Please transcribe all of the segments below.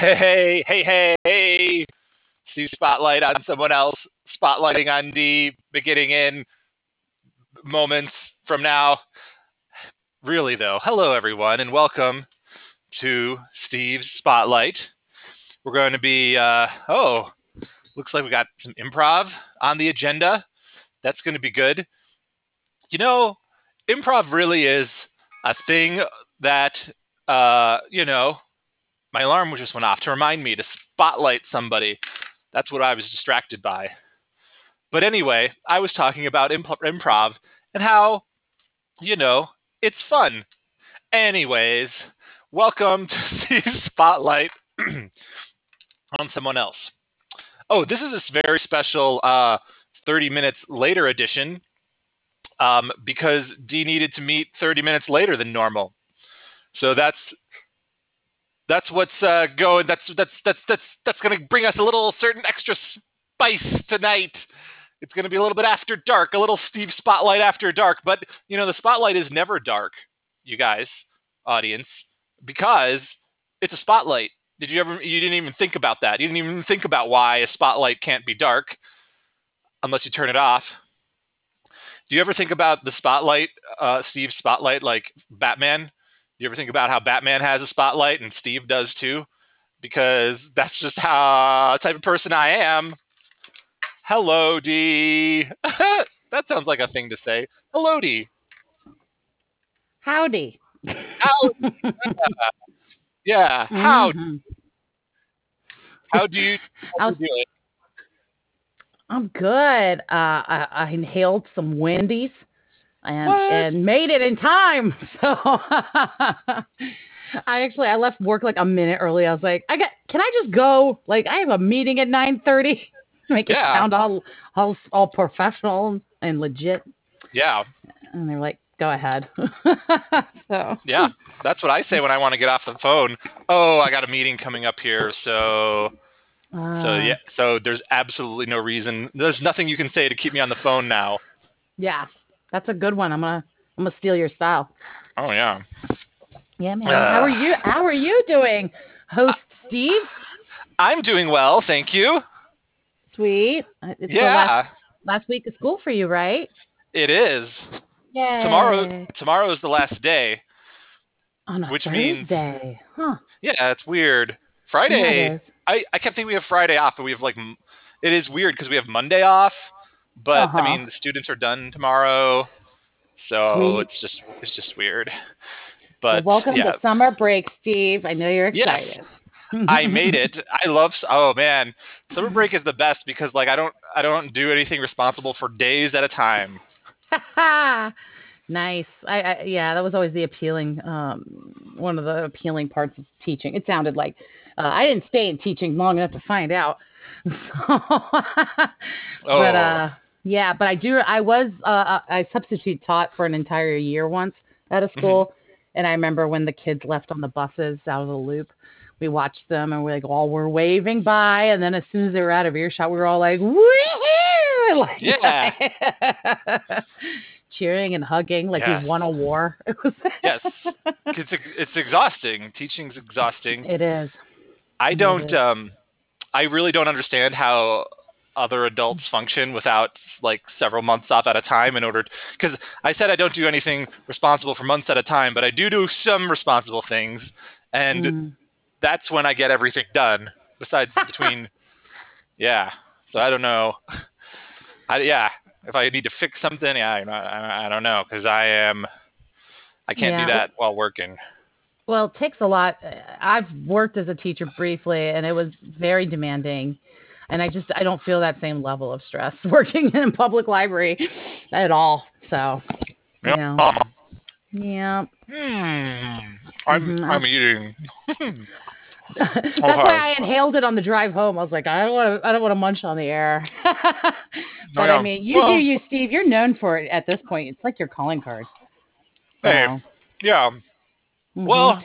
Hey, hey, hey, hey. See spotlight on someone else, spotlighting on D, beginning in moments from now. Really, though, hello, everyone, and welcome to Steve's Spotlight. We're going to be, uh, oh, looks like we got some improv on the agenda. That's going to be good. You know, improv really is a thing that, uh, you know, my alarm just went off to remind me to spotlight somebody. That's what I was distracted by. But anyway, I was talking about imp- improv and how, you know, it's fun. Anyways, welcome to Steve's Spotlight on someone else. Oh, this is a very special uh, 30 minutes later edition um, because D needed to meet 30 minutes later than normal. So that's that's what's uh, going. That's that's that's that's that's going to bring us a little certain extra spice tonight. It's going to be a little bit after dark, a little Steve spotlight after dark. But you know, the spotlight is never dark, you guys, audience, because it's a spotlight. Did you ever? You didn't even think about that. You didn't even think about why a spotlight can't be dark unless you turn it off. Do you ever think about the spotlight, uh, Steve spotlight, like Batman? You ever think about how Batman has a spotlight and Steve does too? Because that's just how type of person I am. Hello, D. that sounds like a thing to say. Hello, D. Howdy. Howdy. yeah. How? Mm-hmm. How do you? How do you I'm good. Uh, I, I inhaled some Wendy's and what? and made it in time. So I actually I left work like a minute early. I was like, I got can I just go? Like I have a meeting at 9:30. Make yeah. it sound all all all professional and legit. Yeah. And they're like, go ahead. so Yeah. That's what I say when I want to get off the phone. Oh, I got a meeting coming up here, so uh, so yeah, so there's absolutely no reason. There's nothing you can say to keep me on the phone now. Yeah, that's a good one. I'm gonna I'm gonna steal your style. Oh yeah. Yeah, man. Uh, how are you? How are you doing, host Steve? I'm doing well, thank you. Sweet. Uh, it's yeah. Last, last, week of school for you, right? It is. Yeah. Tomorrow. Tomorrow is the last day. On a which Thursday. means, huh? Yeah, it's weird. Friday. Yeah, I I kept thinking we have Friday off, but we have like. It is weird because we have Monday off, but uh-huh. I mean, the students are done tomorrow, so Sweet. it's just it's just weird. But well, welcome yeah. to summer break, Steve. I know you're excited. Yes. I made it. I love. Oh man, summer break is the best because like I don't I don't do anything responsible for days at a time. nice. I, I, yeah, that was always the appealing. Um, one of the appealing parts of teaching. It sounded like uh, I didn't stay in teaching long enough to find out. So, oh. but uh, yeah, but I do. I was uh, uh, I substitute taught for an entire year once at a school, mm-hmm. and I remember when the kids left on the buses out of the loop. We watched them and we're like, all we're waving by, and then as soon as they were out of earshot, we were all like, woohoo! Like, yeah. cheering and hugging like yes. we won a war. It was yes, it's it's exhausting. Teaching's exhausting. It is. I don't. Um, I really don't understand how other adults function without like several months off at a time in order because I said I don't do anything responsible for months at a time, but I do do some responsible things, and mm. that's when I get everything done. Besides between, yeah. So I don't know. I yeah. If I need to fix something, yeah, I, I don't know because I am. I can't yeah. do that while working. Well, it takes a lot. I've worked as a teacher briefly, and it was very demanding and I just I don't feel that same level of stress working in a public library at all. So, you yep. know, yeah. Hmm. I'm mm-hmm. I'm eating. That's why I inhaled it on the drive home. I was like, I don't want to I don't want to munch on the air. but yeah. I mean, you well, do you, Steve. You're known for it at this point. It's like your calling card. So. Hey, yeah. Mm-hmm. Well,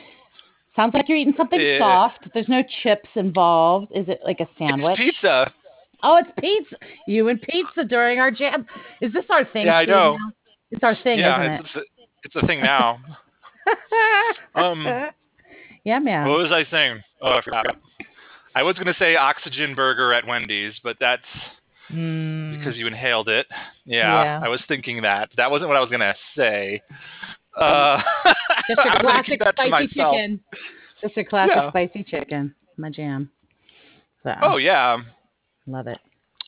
Sounds like you're eating something yeah. soft. There's no chips involved. Is it like a sandwich? It's pizza. Oh, it's pizza. You and pizza during our jam. Is this our thing? Yeah, I know. Now? It's our thing, yeah, isn't it's, it? It's a, it's a thing now. um. Yeah, man. What was I saying? Oh, I forgot. I was gonna say oxygen burger at Wendy's, but that's Mm, because you inhaled it. Yeah, Yeah. I was thinking that. That wasn't what I was gonna say. Uh, just a classic keep that to spicy chicken. Just a classic Yeah. spicy chicken. My jam. So oh yeah. love it.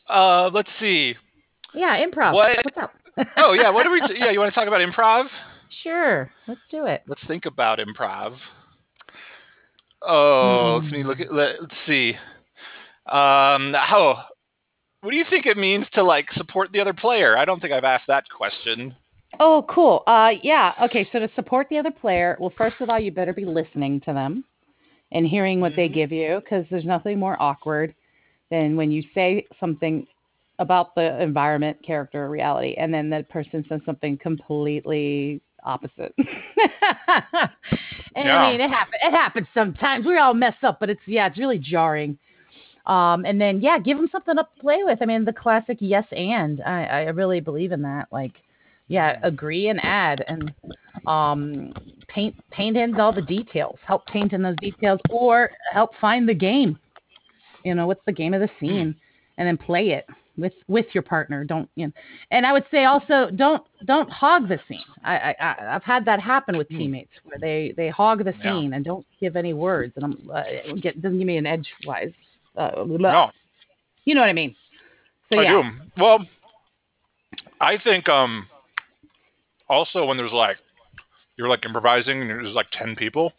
Uh, let's see. Yeah, improv. What- What's up? Oh yeah. What are we? T- yeah, you want to talk about improv? Sure, let's do it. Let's think about improv. Oh, Hmm. let me look at. Let, let's see. Um, how? What do you think it means to like support the other player? I don't think I've asked that question. Oh, cool. Uh, yeah. Okay. So to support the other player, well, first of all, you better be listening to them and hearing what they Mhm. give you, because there's nothing more awkward than when you say something about the environment, character, reality, and then the person says something completely opposite. and Yeah. I mean, it happens. It happens sometimes. We all mess up, but it's yeah, it's really jarring. Um, and then yeah, give them something up to play with. I mean, the classic yes and. I, I really believe in that. Like, yeah, agree and add and um paint paint in all the details. Help paint in those details or help find the game. You know, what's the game of the scene? And then play it with with your partner. Don't you know and I would say also don't don't hog the scene. I, I I- I've had that happen with Hmm. teammates where they they hog the Yeah. scene and don't give any words and I'm uh, get doesn't give me an edge wise. Uh, No, you know what I mean? So I yeah, do. Well, I think um also when there's like you're like improvising and there's like ten people,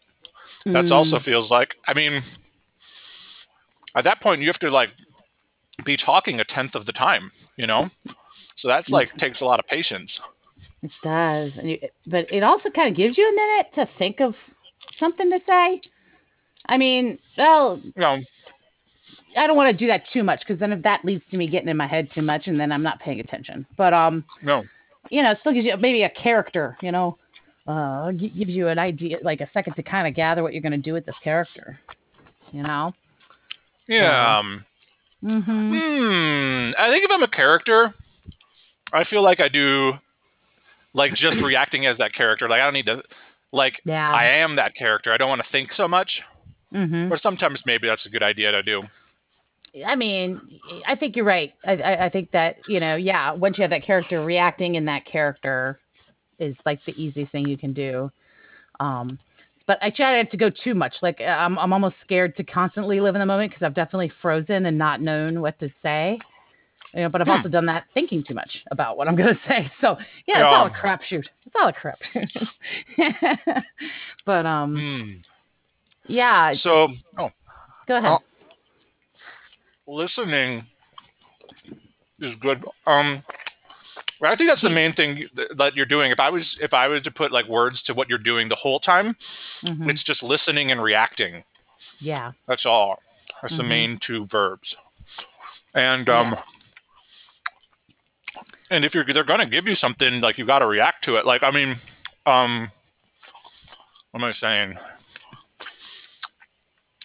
that's Mm, also feels like I mean at that point you have to like be talking a tenth of the time, you know? So that's like takes a lot of patience. it does. And you, but it also kind of gives you a minute to think of something to say. I mean, well, know, I don't want to do that too much because then if that leads to me getting in my head too much and then I'm not paying attention. But um, no. You know, it still gives you maybe a character, you know, uh, gives you an idea, like a second to kind of gather what you're going to do with this character, you know? Yeah. Um, Mm-hmm. hmm. I think if I'm a character, I feel like I do like just reacting as that character. Like I don't need to like Yeah. I am that character. I don't want to think so much. mm-hmm. Or sometimes maybe that's a good idea to do. I mean, I think you're right. I, I, I think that, you know, yeah, once you have that character reacting in that character is like the easiest thing you can do. Um, but I try not to go too much. Like I'm, I'm almost scared to constantly live in the moment because I've definitely frozen and not known what to say. You know, but I've also done that thinking too much about what I'm going to say. So yeah, it's all a crapshoot. It's all a crapshoot. but um, Hmm. yeah, So, oh, go ahead. oh. Listening is good. Um, I think that's the main thing that you're doing. If I was, if I was to put like words to what you're doing the whole time, Mhm. it's just listening and reacting. Yeah. That's all. That's the Mhm. main two verbs. And um, and if you're they're gonna give you something, like you got to react to it. Like I mean, um, what am I saying?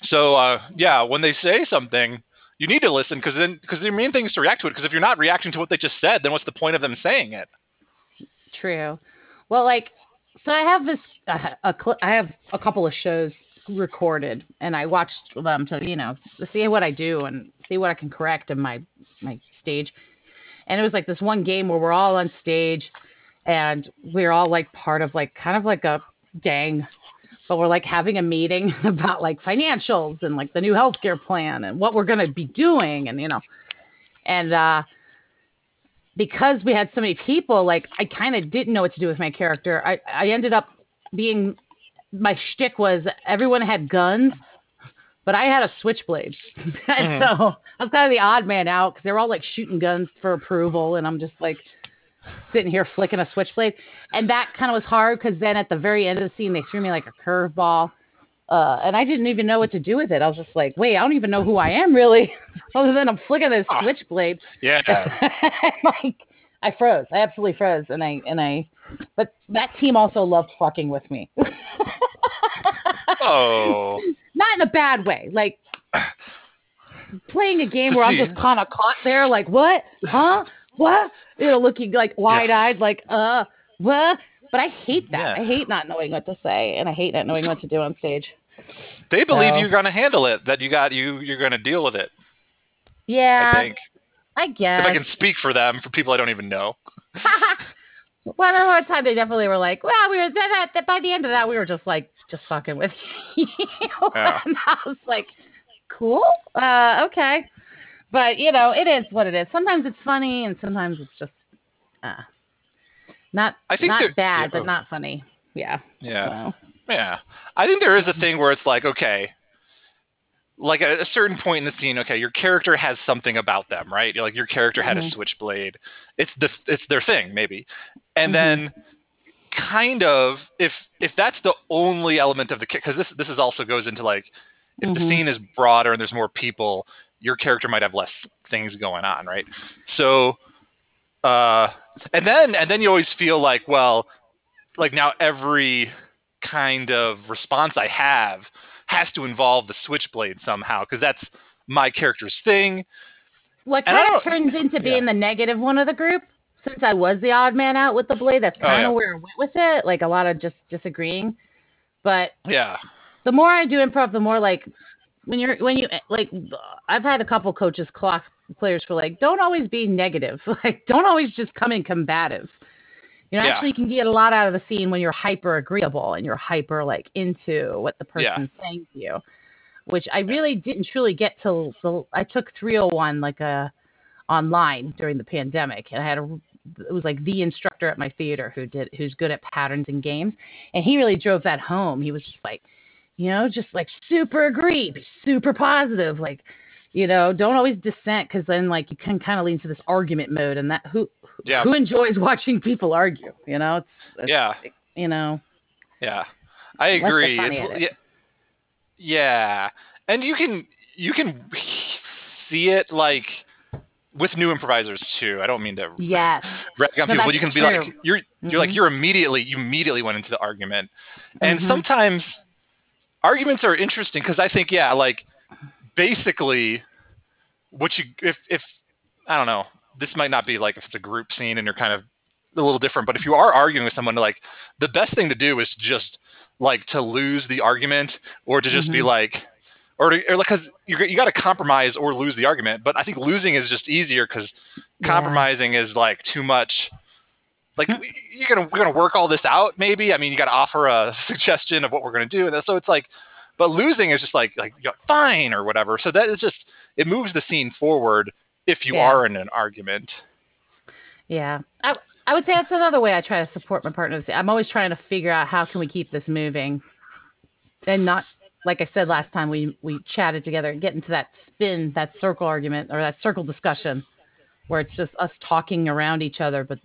So uh, yeah, when they say something, you need to listen because then because the main thing is to react to it. Because if you're not reacting to what they just said, then what's the point of them saying it? True. Well, like, so I have this, uh, a cl- I have a couple of shows recorded, and I watched them to, you know, see what I do and see what I can correct in my my stage. And it was like this one game where we're all on stage, and we're all like part of like kind of like a gang, but we're like having a meeting about like financials and like the new healthcare plan and what we're gonna be doing, and you know, and uh because we had so many people, like I kind of didn't know what to do with my character. I, I ended up being my shtick was everyone had guns, but I had a switchblade. and Mhm. so I was kind of the odd man out because they were all like shooting guns for approval, and I'm just like sitting here flicking a switchblade. And that kind of was hard because then at the very end of the scene, they threw me like a curveball. Uh, and I didn't even know what to do with it. I was just like, wait, I don't even know who I am really, other than I'm flicking this Ah. switchblade. Yeah, like I froze. I absolutely froze, and I and I. But that team also loved fucking with me, oh, not in a bad way. Like playing a game where I'm just kind of caught there, like what, huh, what, you know, looking like wide eyed, like uh, what. But I hate that. Yeah. I hate not knowing what to say, and I hate not knowing what to do on stage. They believe So- you're going to handle it. That you got you. You're going to deal with it. Yeah, I think. I guess. If I can speak for them, for people I don't even know. Well, I remember one time they definitely were like, well, we were that, that by the end of that we were just like just fucking with you. Yeah. and I was like, cool, uh, okay, but you know, it is what it is. Sometimes it's funny, and sometimes it's just uh, not I think not bad, yeah, but not funny. Yeah. Yeah. So, Yeah. I think there is a thing where it's like, okay, like at a certain point in the scene, okay, your character has something about them, right? Like your character had a Mhm. switchblade. It's the it's their thing, maybe. And Mhm. then kind of if if that's the only element of the because this this is also goes into like if the Mhm. scene is broader and there's more people, your character might have less things going on, right? So uh and then and then you always feel like, well, like now every kind of response I have has to involve the switchblade somehow because that's my character's thing. what And kind of turns into yeah. being the negative one of the group? Since I was the odd man out with the blade, that's Oh, kind of yeah. where I went with it. Like a lot of just disagreeing, but Yeah. the more I do improv, the more like when you're when you eh, like I've had a couple coaches clock players for like don't always be negative. Like don't always just come in combative. You know, Yeah. actually you can get a lot out of the scene when you're hyper agreeable and you're hyper like into what the Yeah. person's saying to you. Which I really didn't truly get till the I took 301 like a online during the pandemic and I had a it was like the instructor at my theater who did who's good at patterns and games and he really drove that home. He was just like you know, just like super agree, be super positive, like, you know, don't always dissent because then like you can kind of lean to this argument mode, and that who Yeah. who enjoys watching people argue, you know, it's, it's Yeah. you know, Yeah. I agree. Yeah. Yeah. And you can you can see it like with new improvisers too. I don't mean to yes, rag on No, people, but you can be like you're you're like Mhm. you're immediately you immediately went into the argument. And Mhm. sometimes arguments are interesting because I think yeah, like basically what you if if I don't know, this might not be like if it's a group scene and you're kind of a little different, but if you are arguing with someone like the best thing to do is just like to lose the argument or to just be Mhm. like or, or like because you you got to compromise or lose the argument. But I think losing is just easier because Yeah. compromising is like too much. Like Hmm. you're gonna we're gonna work all this out. Maybe I mean you got to offer a suggestion of what we're gonna do, and so it's like, but losing is just like like fine or whatever. So that is just it moves the scene forward if you Yeah. are in an argument. yeah. I I would say that's another way I try to support my partners. I'm always trying to figure out how can we keep this moving, and not like I said last time we we chatted together, and get into that spin, that circle argument or that circle discussion, where it's just us talking around each other, but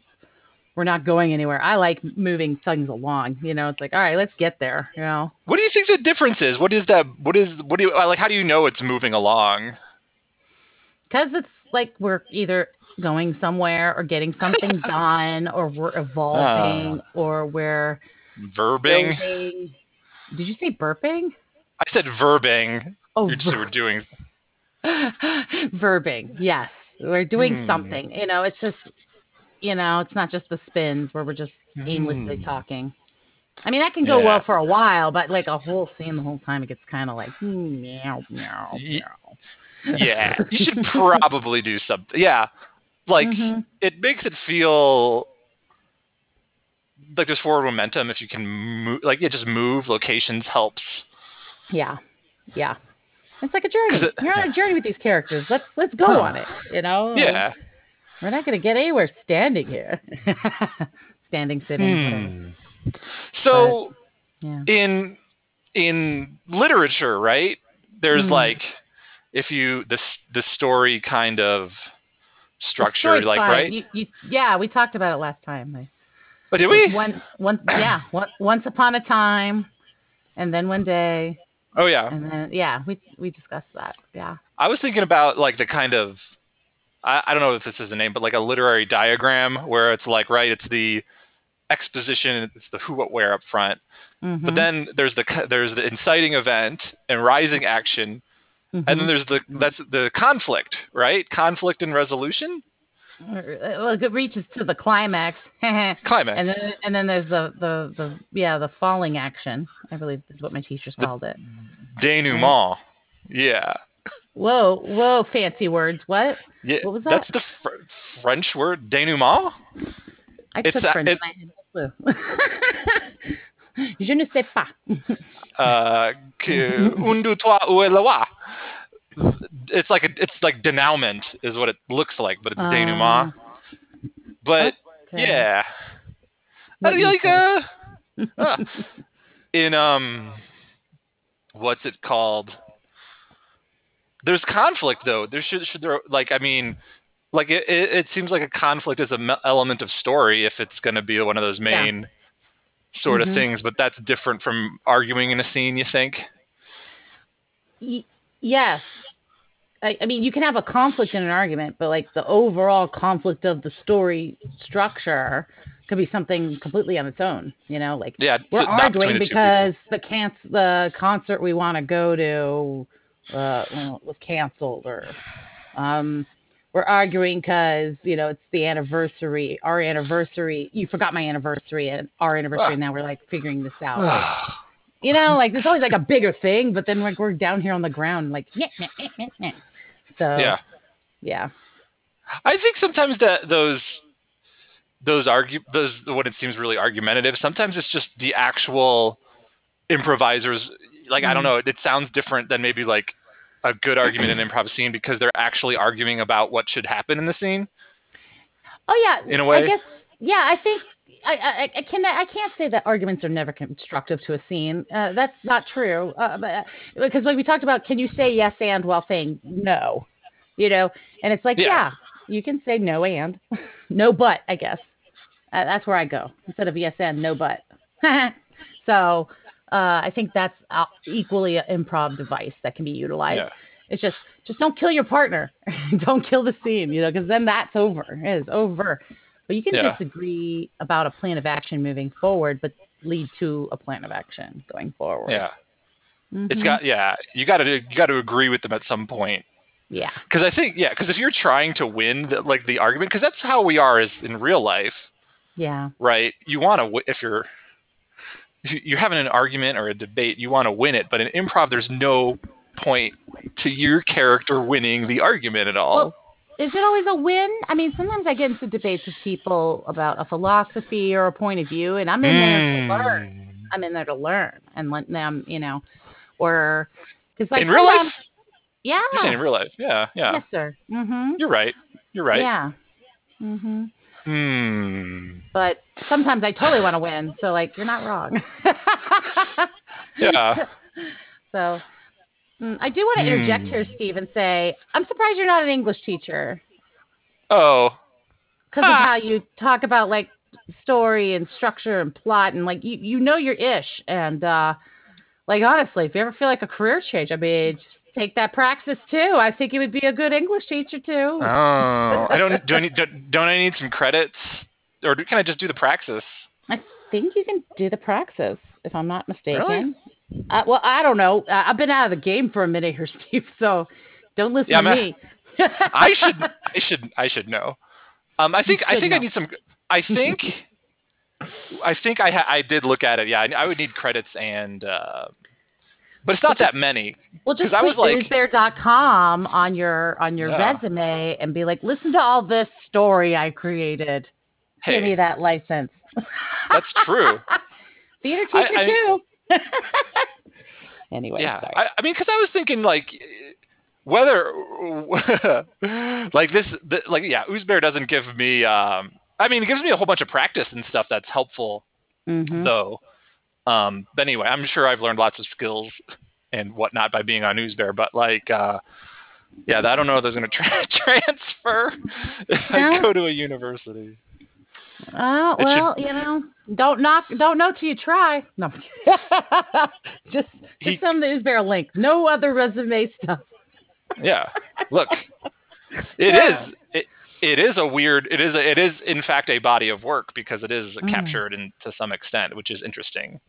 we're not going anywhere. I like moving things along. You know, it's like all right, let's get there. You know. What do you think the difference is? What is that? What is what do you like? How do you know it's moving along? because it's like we're either going somewhere or getting something done or we're evolving or we're Verbing. building- did you say burping I said verbing. oh You just were doing. verbing yes we're doing Hmm. something you know it's just you know it's not just the spins where we're just aimlessly Hmm. talking i mean that can go Yeah. well for a while but like a whole scene the whole time it gets kind of like meow meow meow Yeah, you should probably do something. Yeah, like Mhm. it makes it feel like there's forward momentum if you can move. Like it just move locations helps. Yeah, yeah. It's like a journey. it- You're on a journey with these characters. Let's let's go Huh. on it. You know. Yeah. We're not gonna get anywhere standing here. standing, sitting. Hmm. So Yeah. in in literature, right? There's Mhm. like if you the the story kind of structure, like fine. right? You, you, yeah, we talked about it last time. I- But did we? One, one, yeah. One, once upon a time, and then one day, Oh yeah. and then yeah, we we discussed that. Yeah. I was thinking about like the kind of I, I don't know if this is a name, but like a literary diagram where it's like right, it's the exposition, it's the who, what, where up front, Mhm, but then there's the there's the inciting event and rising action, and then mhm. there's the that's the conflict, right? Conflict and resolution, Well, it reaches to the climax. climax. and then and then there's the the the yeah the falling action i believe is what my teachers called it denouement. Yeah. Whoa, whoa, fancy words. What? Yeah, What was that? that's the fr- French word denouement. I It's took a- French. it- and I had no clue. Je ne sais pas. Uh, que un, deux, trois, où est roi? It's like a, it's like denouement is what it looks like, but it's Uh, denouement. But Okay. yeah, What like uh, uh, in um, what's it called? There's conflict though. There should should there like I mean, like it, it, it seems like a conflict is an element of story if it's going to be one of those Yeah. main sort of Mhm. things. But that's different from arguing in a scene. You think? Y- yes. I, I mean, you can have a conflict in an argument, but like the overall conflict of the story structure could be something completely on its own. You know, like Yeah, we're t- not between arguing the because the canc- the concert we want to go to uh, was canceled, or um, we're arguing because you know it's the anniversary, our anniversary. You forgot my anniversary and our anniversary, and now we're like figuring this out. Like, you know, like there's always like a bigger thing, but then like we're down here on the ground, like yeah, yeah, yeah, yeah. so yeah. yeah, I think sometimes that those those argue those what it seems really argumentative. Sometimes it's just the actual improvisers. Like I don't Mhm. know. It sounds different than maybe like a good argument in an improv scene because they're actually arguing about what should happen in the scene. oh yeah, In a way. I guess yeah, I think. I, I, I can I can't say that arguments are never constructive to a scene. Uh, that's not true. Uh, but, uh, because like we talked about, can you say yes and while saying no? You know, and it's like Yeah. yeah, you can say no and no but. I guess uh, that's where I go instead of yes and no but. so uh, I think that's uh, equally an improv device that can be utilized. Yeah. It's just just don't kill your partner, don't kill the scene, you know, because then that's over. It is over. But you can Yeah. disagree about a plan of action moving forward, but lead to a plan of action going forward. Yeah, it's Mhm. got yeah. You got to you got to agree with them at some point. yeah, Because I think yeah. Because if you're trying to win the, like the argument, because that's how we are is in real life. yeah, right? You want to if you're you're having an argument or a debate, you want to win it. But in improv, there's no point to your character winning the argument at all. Well, Is it always a win? I mean, sometimes I get into debates with people about a philosophy or a point of view, and I'm in there to learn. Mm. I'm in there to learn and let them, you know, or because like in real life, yeah, in real life, yeah, yeah. yes, sir. Mm-hmm. You're right. You're right. Yeah. Mm-hmm. Hmm. But sometimes I totally want to win, so like you're not wrong. Yeah. so mm, I do want to interject Hmm. here, Steve, and say I'm surprised you're not an English teacher Oh. because of how you talk about like story and structure and plot and like you you know your ish and uh like honestly if you ever feel like a career change i mean take that praxis too i think you would be a good english teacher too Oh. I don't. Do I need? Don't, I need some credits, or do- can I just do the praxis? i think you can do the praxis if i'm not mistaken Really? uh, well i don't know uh, i've been out of the game for a minute here steve so don't listen Yeah, to I'm me I should. I should. I should know. Um. I think. I think I need some. I think. I think I ha- I did look at it. Yeah, I, I would need credits and. Uh, but it's not that many. Well, just I put was like- newsbear.com on your on your Yeah. resume and be like, listen to all this story I created. Give me that license. that's true. Theater I- teacher I- too. anyway, yeah. sorry. I, I mean, because I was thinking like whether like this, like yeah, Oozbear doesn't give me. Um, I mean, it gives me a whole bunch of practice and stuff that's helpful Mhm. though. Um, but anyway, I'm sure I've learned lots of skills and whatnot by being on Newsbear. But like, uh, yeah, I don't know if there's going to tra- transfer if I go to a university. Oh It should- well, you know, don't knock, don't know till you try. No, just just He- some newsbear link. No other resume stuff. Yeah, look, it Yeah. is. It, it is a weird. It is. A, it is in fact a body of work because it is Mm. captured in, to some extent, which is interesting.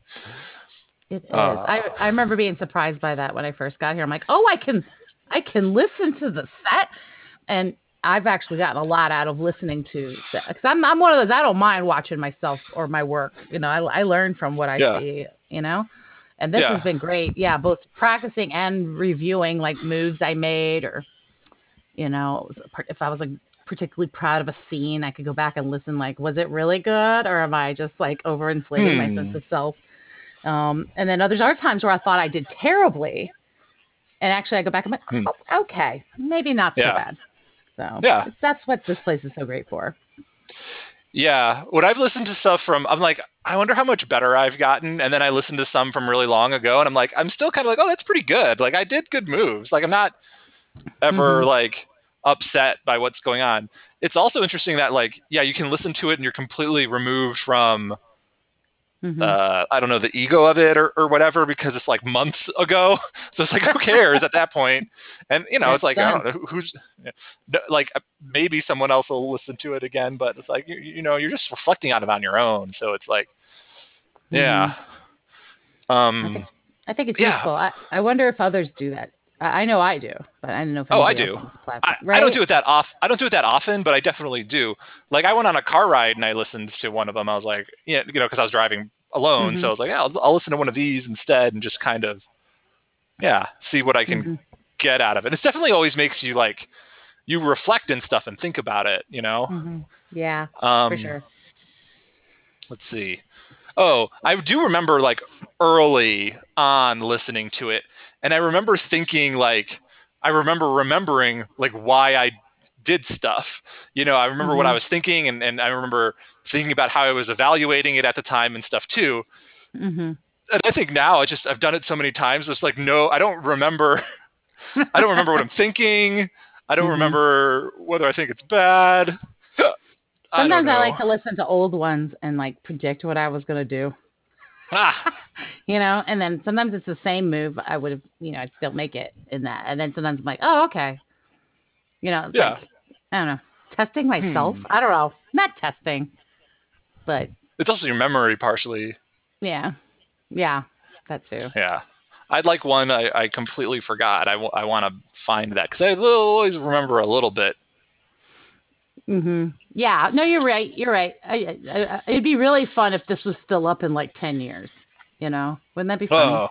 It is. Uh. I I remember being surprised by that when I first got here. I'm like, oh, I can, I can listen to the set, and I've actually gotten a lot out of listening to because I'm I'm one of those I don't mind watching myself or my work. You know, I I learn from what I Yeah. see. You know, And this Yeah. has been great. Yeah, both practicing and reviewing like moves I made or you know, if I was like particularly proud of a scene, I could go back and listen like was it really good or am I just like overinflating my Hmm. sense of self? Um, and then others are times where I thought I did terribly. And actually I go back and I'm like, oh, okay, maybe not so Hmm. Yeah. bad. So Yeah. that's what this place is so great for. Yeah, when I've listened to stuff from, I'm like, I wonder how much better I've gotten, and then I listened to some from really long ago, and I'm like, I'm still kind of like, oh, that's pretty good. Like I did good moves. Like I'm not ever Mhm. like upset by what's going on. It's also interesting that like, yeah, you can listen to it and you're completely removed from, Mhm. uh, I don't know, the ego of it or, or whatever because it's like months ago. So it's like, who cares at that point? And you know, it's like I don't know who's no, like maybe someone else will listen to it again, but it's like you, you know you're just reflecting on it on your own. So it's like, yeah. Um. I think it's Yeah. useful. I, I wonder if others do that. I, I know I do, but I don't know if Oh, I do. this platform- I, I don't do it that off. I don't do it that often, but I definitely do. Like I went on a car ride and I listened to one of them. I was like, yeah, you know, because I was driving alone, Mhm. so I was like, yeah, I'll, I'll listen to one of these instead and just kind of, yeah, see what I can Mhm. get out of it. It definitely always makes you like, you reflect and stuff and think about it. You know. Mhm. Yeah, Um, for sure. let's see. Oh, I do remember like early on listening to it, and I remember thinking like, I remember remembering like why I did stuff. You know, I remember what I Mhm. was thinking, and, and I remember thinking about how I was evaluating it at the time and stuff too. hmm And I think now I just I've done it so many times. It's like no, I don't remember. I don't remember what I'm thinking. I don't Mhm. remember whether I think it's bad. I Sometimes I, like to listen to old ones and like predict what I was gonna do. Ah, You know, and then sometimes it's the same move. I would have, you know, I'd still make it in that. And then sometimes I'm like, oh, okay. You know, it's Yeah. like, I don't know, testing myself. Hmm. I don't know, not testing, but it's also your memory partially. yeah, yeah, that too. Yeah. I'd like one I, I completely forgot. I, w- I want to find that because I will always remember a little bit. Hmm Yeah, no, you're right. You're right. I, I, I, it'd be really fun if this was still up in like ten years. You know, wouldn't that be funny? Oh,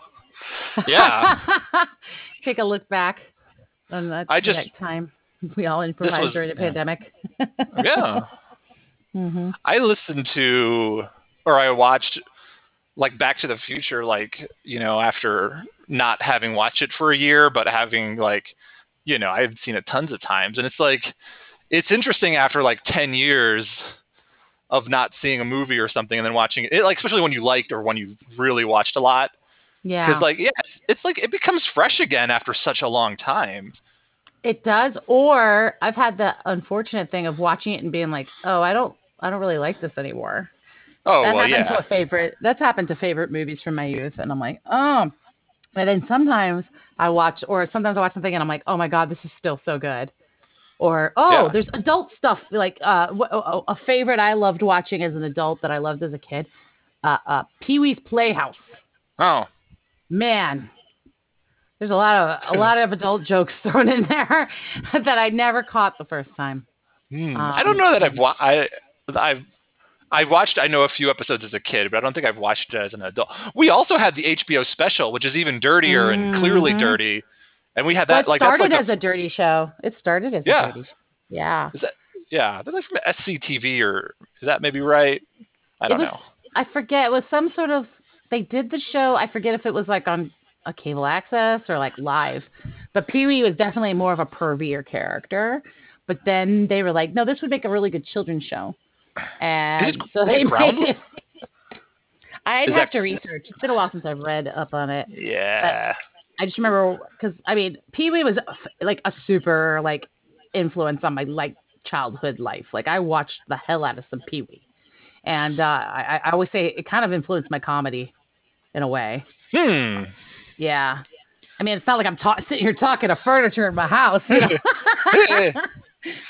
yeah. Take a look back on that, I just- that time we all improvised was- during the yeah. pandemic. yeah. hmm I listened to, or I watched, like Back to the Future, like you know, after not having watched it for a year, but having like, you know, I've seen it tons of times, and it's like, it's interesting after like ten years of not seeing a movie or something, and then watching it, like especially when you liked or when you really watched a lot, Yeah, because like yeah, it's, it's like it becomes fresh again after such a long time. it does. Or I've had the unfortunate thing of watching it and being like, oh, I don't, I don't really like this anymore. Oh that well, happened yeah. to a favorite. That's happened to favorite movies from my youth, and I'm like, oh. And then sometimes I watch, or sometimes I watch something and I'm like, oh my god, this is still so good. Or oh, Yeah. there's adult stuff like uh, a a favorite I loved watching as an adult that I loved as a kid, uh, uh, Pee Wee's Playhouse. Oh, Man, there's a lot of a lot of adult jokes thrown in there that I never caught the first time. Hmm. Um, I don't know that I've wa- I I've I've watched I know a few episodes as a kid, but I don't think I've watched it as an adult. We also had the HBO special, which is even dirtier and clearly Mhm. dirty, and we had Well, that it like started like as a dirty show. It started as Yeah. a dirty. Show. Yeah. is that yeah that's like from SCTV or is that maybe right? I don't it was, know. I forget. It was some sort of. They did the show. I forget if it was like on a cable access or like live. But Pee Wee was definitely more of a pervier character. But then they were like, no, this would make a really good children's show. And so they it made it. I'd Is have that- to research. It's been a while since I've read up on it. Yeah. I just remember because I mean, Pee Wee was like a super like influence on my like childhood life. Like I watched the hell out of some Pee Wee, and uh, I, I always say it kind of influenced my comedy in a way. Hmm. Yeah, I mean, it's not like I'm ta- sitting here talking to furniture in my house, you know?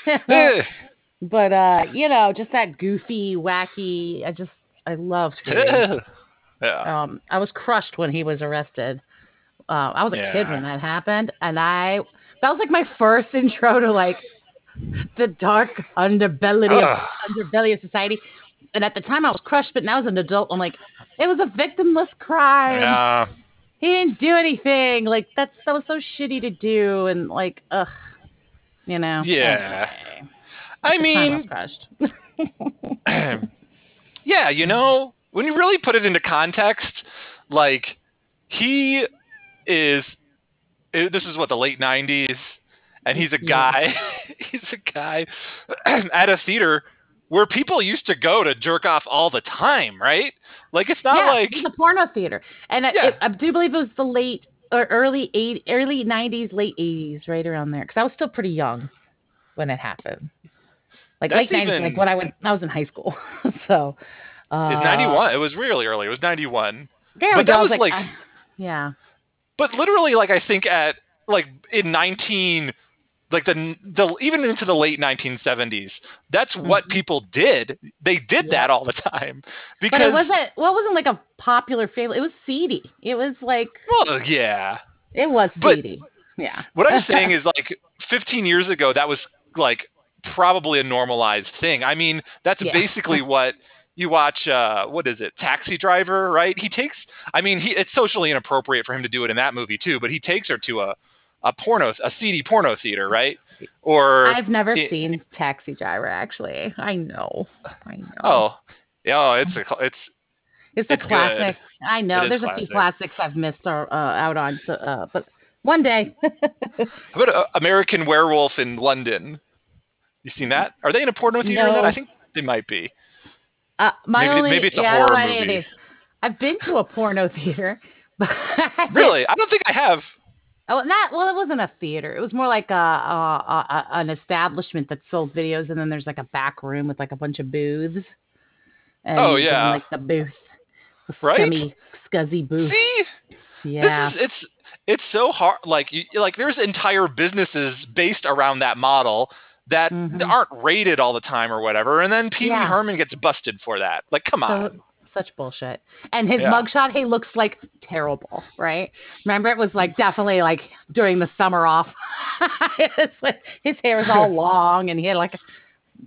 eh. but uh, you know, just that goofy, wacky. I just I loved yeah. um, I was crushed when he was arrested. Uh, I was a kid when that happened, and I that was like my first intro to like the dark underbelly of underbelly of society. And at the time, I was crushed, but now as an adult, I'm like, it was a victimless crime. Yeah. he didn't do anything. Like that's that was so shitty to do, and like, ugh, you know. Yeah. Anyway, I mean, was crushed. yeah, you know, when you really put it into context, like he is eh, this is what the late 90s and he's a Yeah. guy he's a guy at a theater where people used to go to jerk off all the time, right? Like it's not yeah, like it was a porno theater, and I, Yeah. it- I do believe it was the late or early eight, early nineties, late eighties, right around there. Because I was still pretty young when it happened. Like That's late even- like when I went, I was in high school. so uh, it's 91. It was really early. It was 91. There But that. I was like- I- yeah, but literally like i think at like in 19 like the the even into the late 1970s that's what Mhm. people did they did Yeah. that all the time but because it wasn't. Well, it wasn't like a popular favorite. It was seedy. It was like well yeah it was But- seedy. yeah. what i'm saying is like 15 years ago that was like probably a normalized thing i mean that's Yeah. basically what you watch uh what is it taxi driver right he takes i mean he it's socially inappropriate for him to do it in that movie too but he takes her to a a porno a seedy porno theater right or I've never it- seen Taxi Driver. Actually, I know. I know. Oh, yeah, oh, it's a it's It's a It's good. classic. I know. It There's a few classics I've missed or, uh, out on. So, uh, but one day, how about uh, American Werewolf in London? You seen that? Are they in a porno theater in that? I think they might be. Uh, my Maybe- only maybe it's a yeah, I don't horror know any of movie. these. I've been to a porno theater, but Really? I don't think I have. Oh, not well. It wasn't a theater. It was more like a, a, a an establishment that sold videos, and then there's like a back room with like a bunch of booths. And Oh, you go in, yeah. like the booth, the Right? scummy, scuzzy booth. See, yeah, this is it's it's so hard. Like you, like there's entire businesses based around that model that Mhm. aren't rated all the time or whatever, and then Pee Wee Yeah. Herman gets busted for that. Like, come so on. such bullshit. And his Yeah. mugshot, he looks like terrible, right? Remember, it was like definitely like during the summer off. it's like his hair is all long, and he had like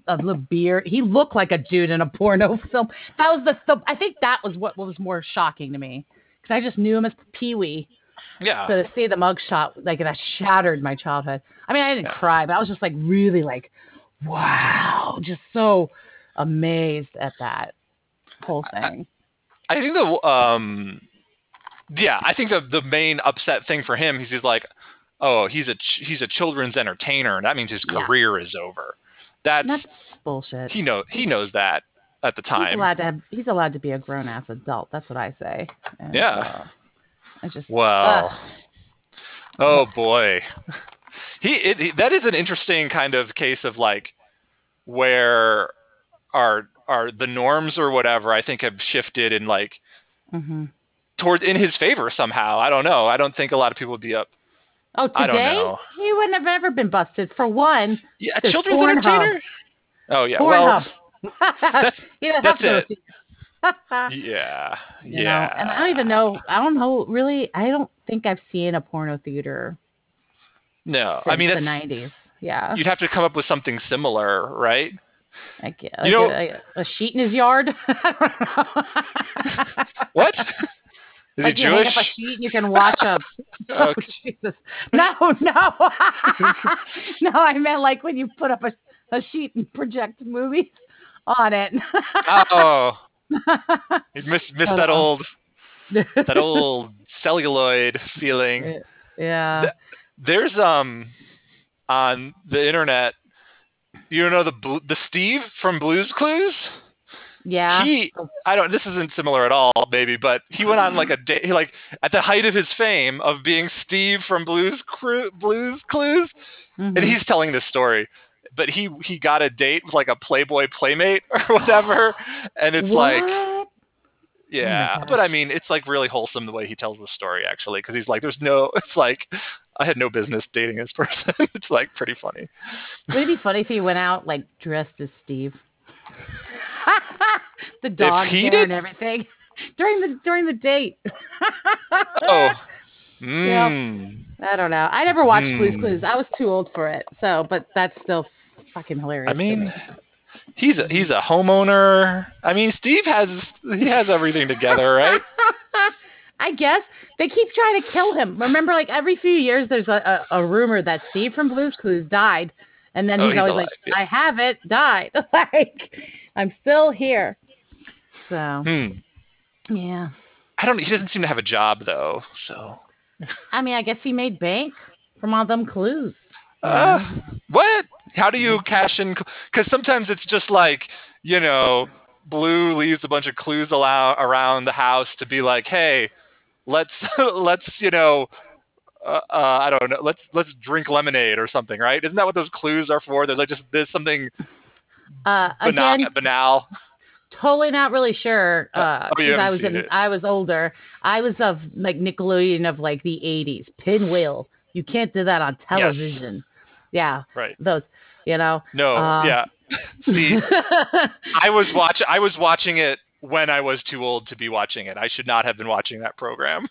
a, little beard. He looked like a dude in a porno film. That was the, the I think that was what was more shocking to me because I just knew him as Pee Wee. Yeah. So to see the mugshot, like that shattered my childhood. I mean, I didn't Yeah. cry, but I was just like really like, wow, just so amazed at that whole thing. I think the um, yeah, I think the the main upset thing for him is he's like, oh, he's a ch- he's a children's entertainer, and that means his Yeah. career is over. That's, That's bullshit. he know he knows that at the He's time. allowed to have. He's allowed to be a grown ass adult. That's what I say. And, Yeah. uh, I just. Ugh. oh boy, he, it, he that is an interesting kind of case of like where our our the norms or whatever I think have shifted in like Mhm. toward in his favor somehow. I don't know. I don't think a lot of people would be up. Oh, I don't today know. he wouldn't have ever been busted. For one, Yeah, children's entertainer. Oh yeah, well, Pornhub. that's you that's it. yeah, you yeah. know, and I don't even know. I don't know. Really, I don't think I've seen a porno theater. No, I mean the nineties. Yeah, you'd have to come up with something similar, right? I you know- a, a sheet in his yard. I don't know. What is like he you hang up a Jewish? sheet and you can watch a. oh Jesus! No, no, no! I meant like when you put up a, a sheet and project movies on it. Oh, you missed missed that old that old celluloid feeling. yeah. There's um on the internet. You know the the Steve from Blue's Clues. Yeah. He, I don't. This isn't similar at all, maybe, but he went on like a day, he, like at the height of his fame of being Steve from Blues Cru- Blue's Clues, and Mhm. he's telling this story. But he he got a date with like a Playboy playmate or whatever, and it's like What? yeah. but I mean, it's like really wholesome the way he tells the story actually, because he's like, there's no, it's like I had no business dating this person. it's like pretty funny. Would it be funny if he went out like dressed as Steve? the dog he hair did? and everything during the during the date. Oh, mm. I don't know. I never watched Blue's Hmm. Clues. I was too old for it. So, but that's still fucking hilarious. I mean, me. he's a he's a homeowner. I mean, Steve has he has everything together, right? I guess they keep trying to kill him. Remember, like every few years, there's a, a, a rumor that Steve from Blue's Clues died, and then Oh, he's, he's always alive, like, yeah. "I haven't died. like, I'm still here." So Hmm. yeah, I don't. He doesn't seem to have a job though. So I mean, I guess he made bank from all them clues. Uh, what? How do you cash in? Because sometimes it's just like, you know, Blue leaves a bunch of clues allow, around the house to be like, hey, let's let's you know, uh, uh, I don't know, let's let's drink lemonade or something, right? Isn't that what those clues are for? They're like just there's something Uh, banal. again, banal. totally not really sure Uh, uh oh, because I was in it. I was older. I was of like Nickelodeon of like the 80s. Pinwheel. You can't do that on television. Yeah, Right. those, you know. No. Uh, yeah. See, I was watch. I was watching it when I was too old to be watching it. I should not have been watching that program.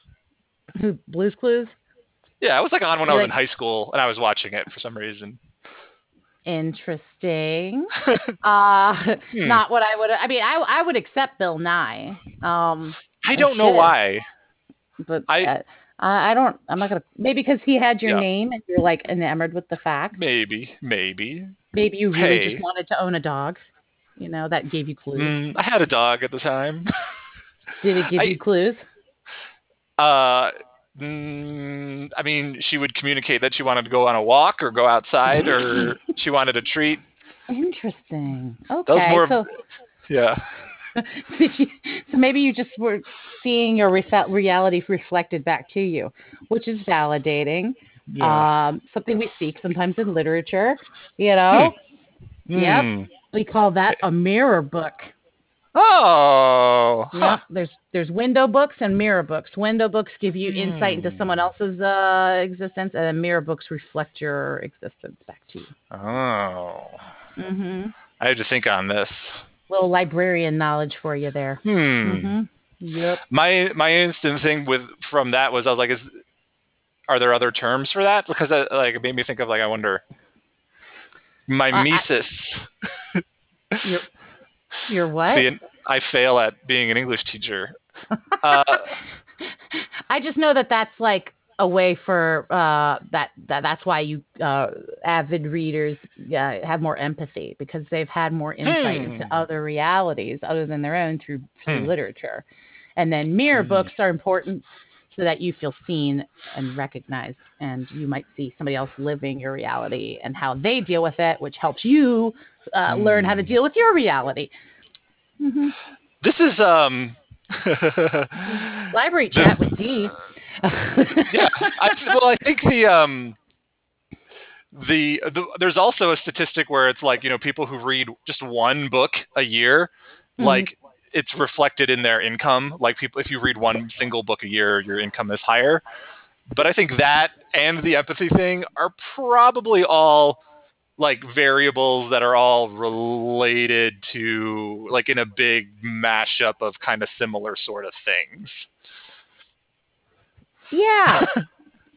Blue's Clues? Yeah, I was like on when I was in high school and I was watching it for some reason. Interesting. uh Hmm. not what I would I mean I I would accept Bill Nye. Um I don't know why. but I- I I, I don't I'm not gonna maybe because he had your Yeah. name and you're like enamored with the fact. Maybe, maybe. Maybe you really just wanted to own a dog. You know, that gave you clues. Mm, I had a dog at the time. Did it give I- you clues? Uh, mm, I mean, she would communicate that she wanted to go on a walk or go outside or she wanted a treat. Interesting. was Okay, more- so Yeah. did you, so maybe you just were seeing your reality reflected back to you, which is validating. yeah. Um, something we seek sometimes in literature. You know, yep. Hmm. we call that a mirror book. Oh. huh. Yep. There's there's window books and mirror books. Window books give you insight into someone else's uh, existence, and mirror books reflect your existence back to you. Oh. hmm I have to think on this. Little librarian knowledge for you there. Hmm. hmm Yep. My my instant thing with from that was I was like, is are there other terms for that? Because I, like it made me think of like I wonder. My Uh, I- mimesis. You're, you're what? See, I fail at being an English teacher. Uh, I just know that that's like a way for uh, that, that that's why you uh, avid readers uh, have more empathy because they've had more insight into Hmm. other realities other than their own through, through Hmm. literature. And then mirror Hmm. books are important so that you feel seen and recognized and you might see somebody else living your reality and how they deal with it which helps you uh, learn how to Hmm. deal with your reality Mhm. this is um. library chat with d yeah. I, well, I think the um. The, the there's also a statistic where it's like you know people who read just one book a year, Mhm. like it's reflected in their income. Like people, if you read one single book a year, your income is higher. But I think that and the empathy thing are probably all like variables that are all related to like in a big mashup of kind of similar sort of things. Yeah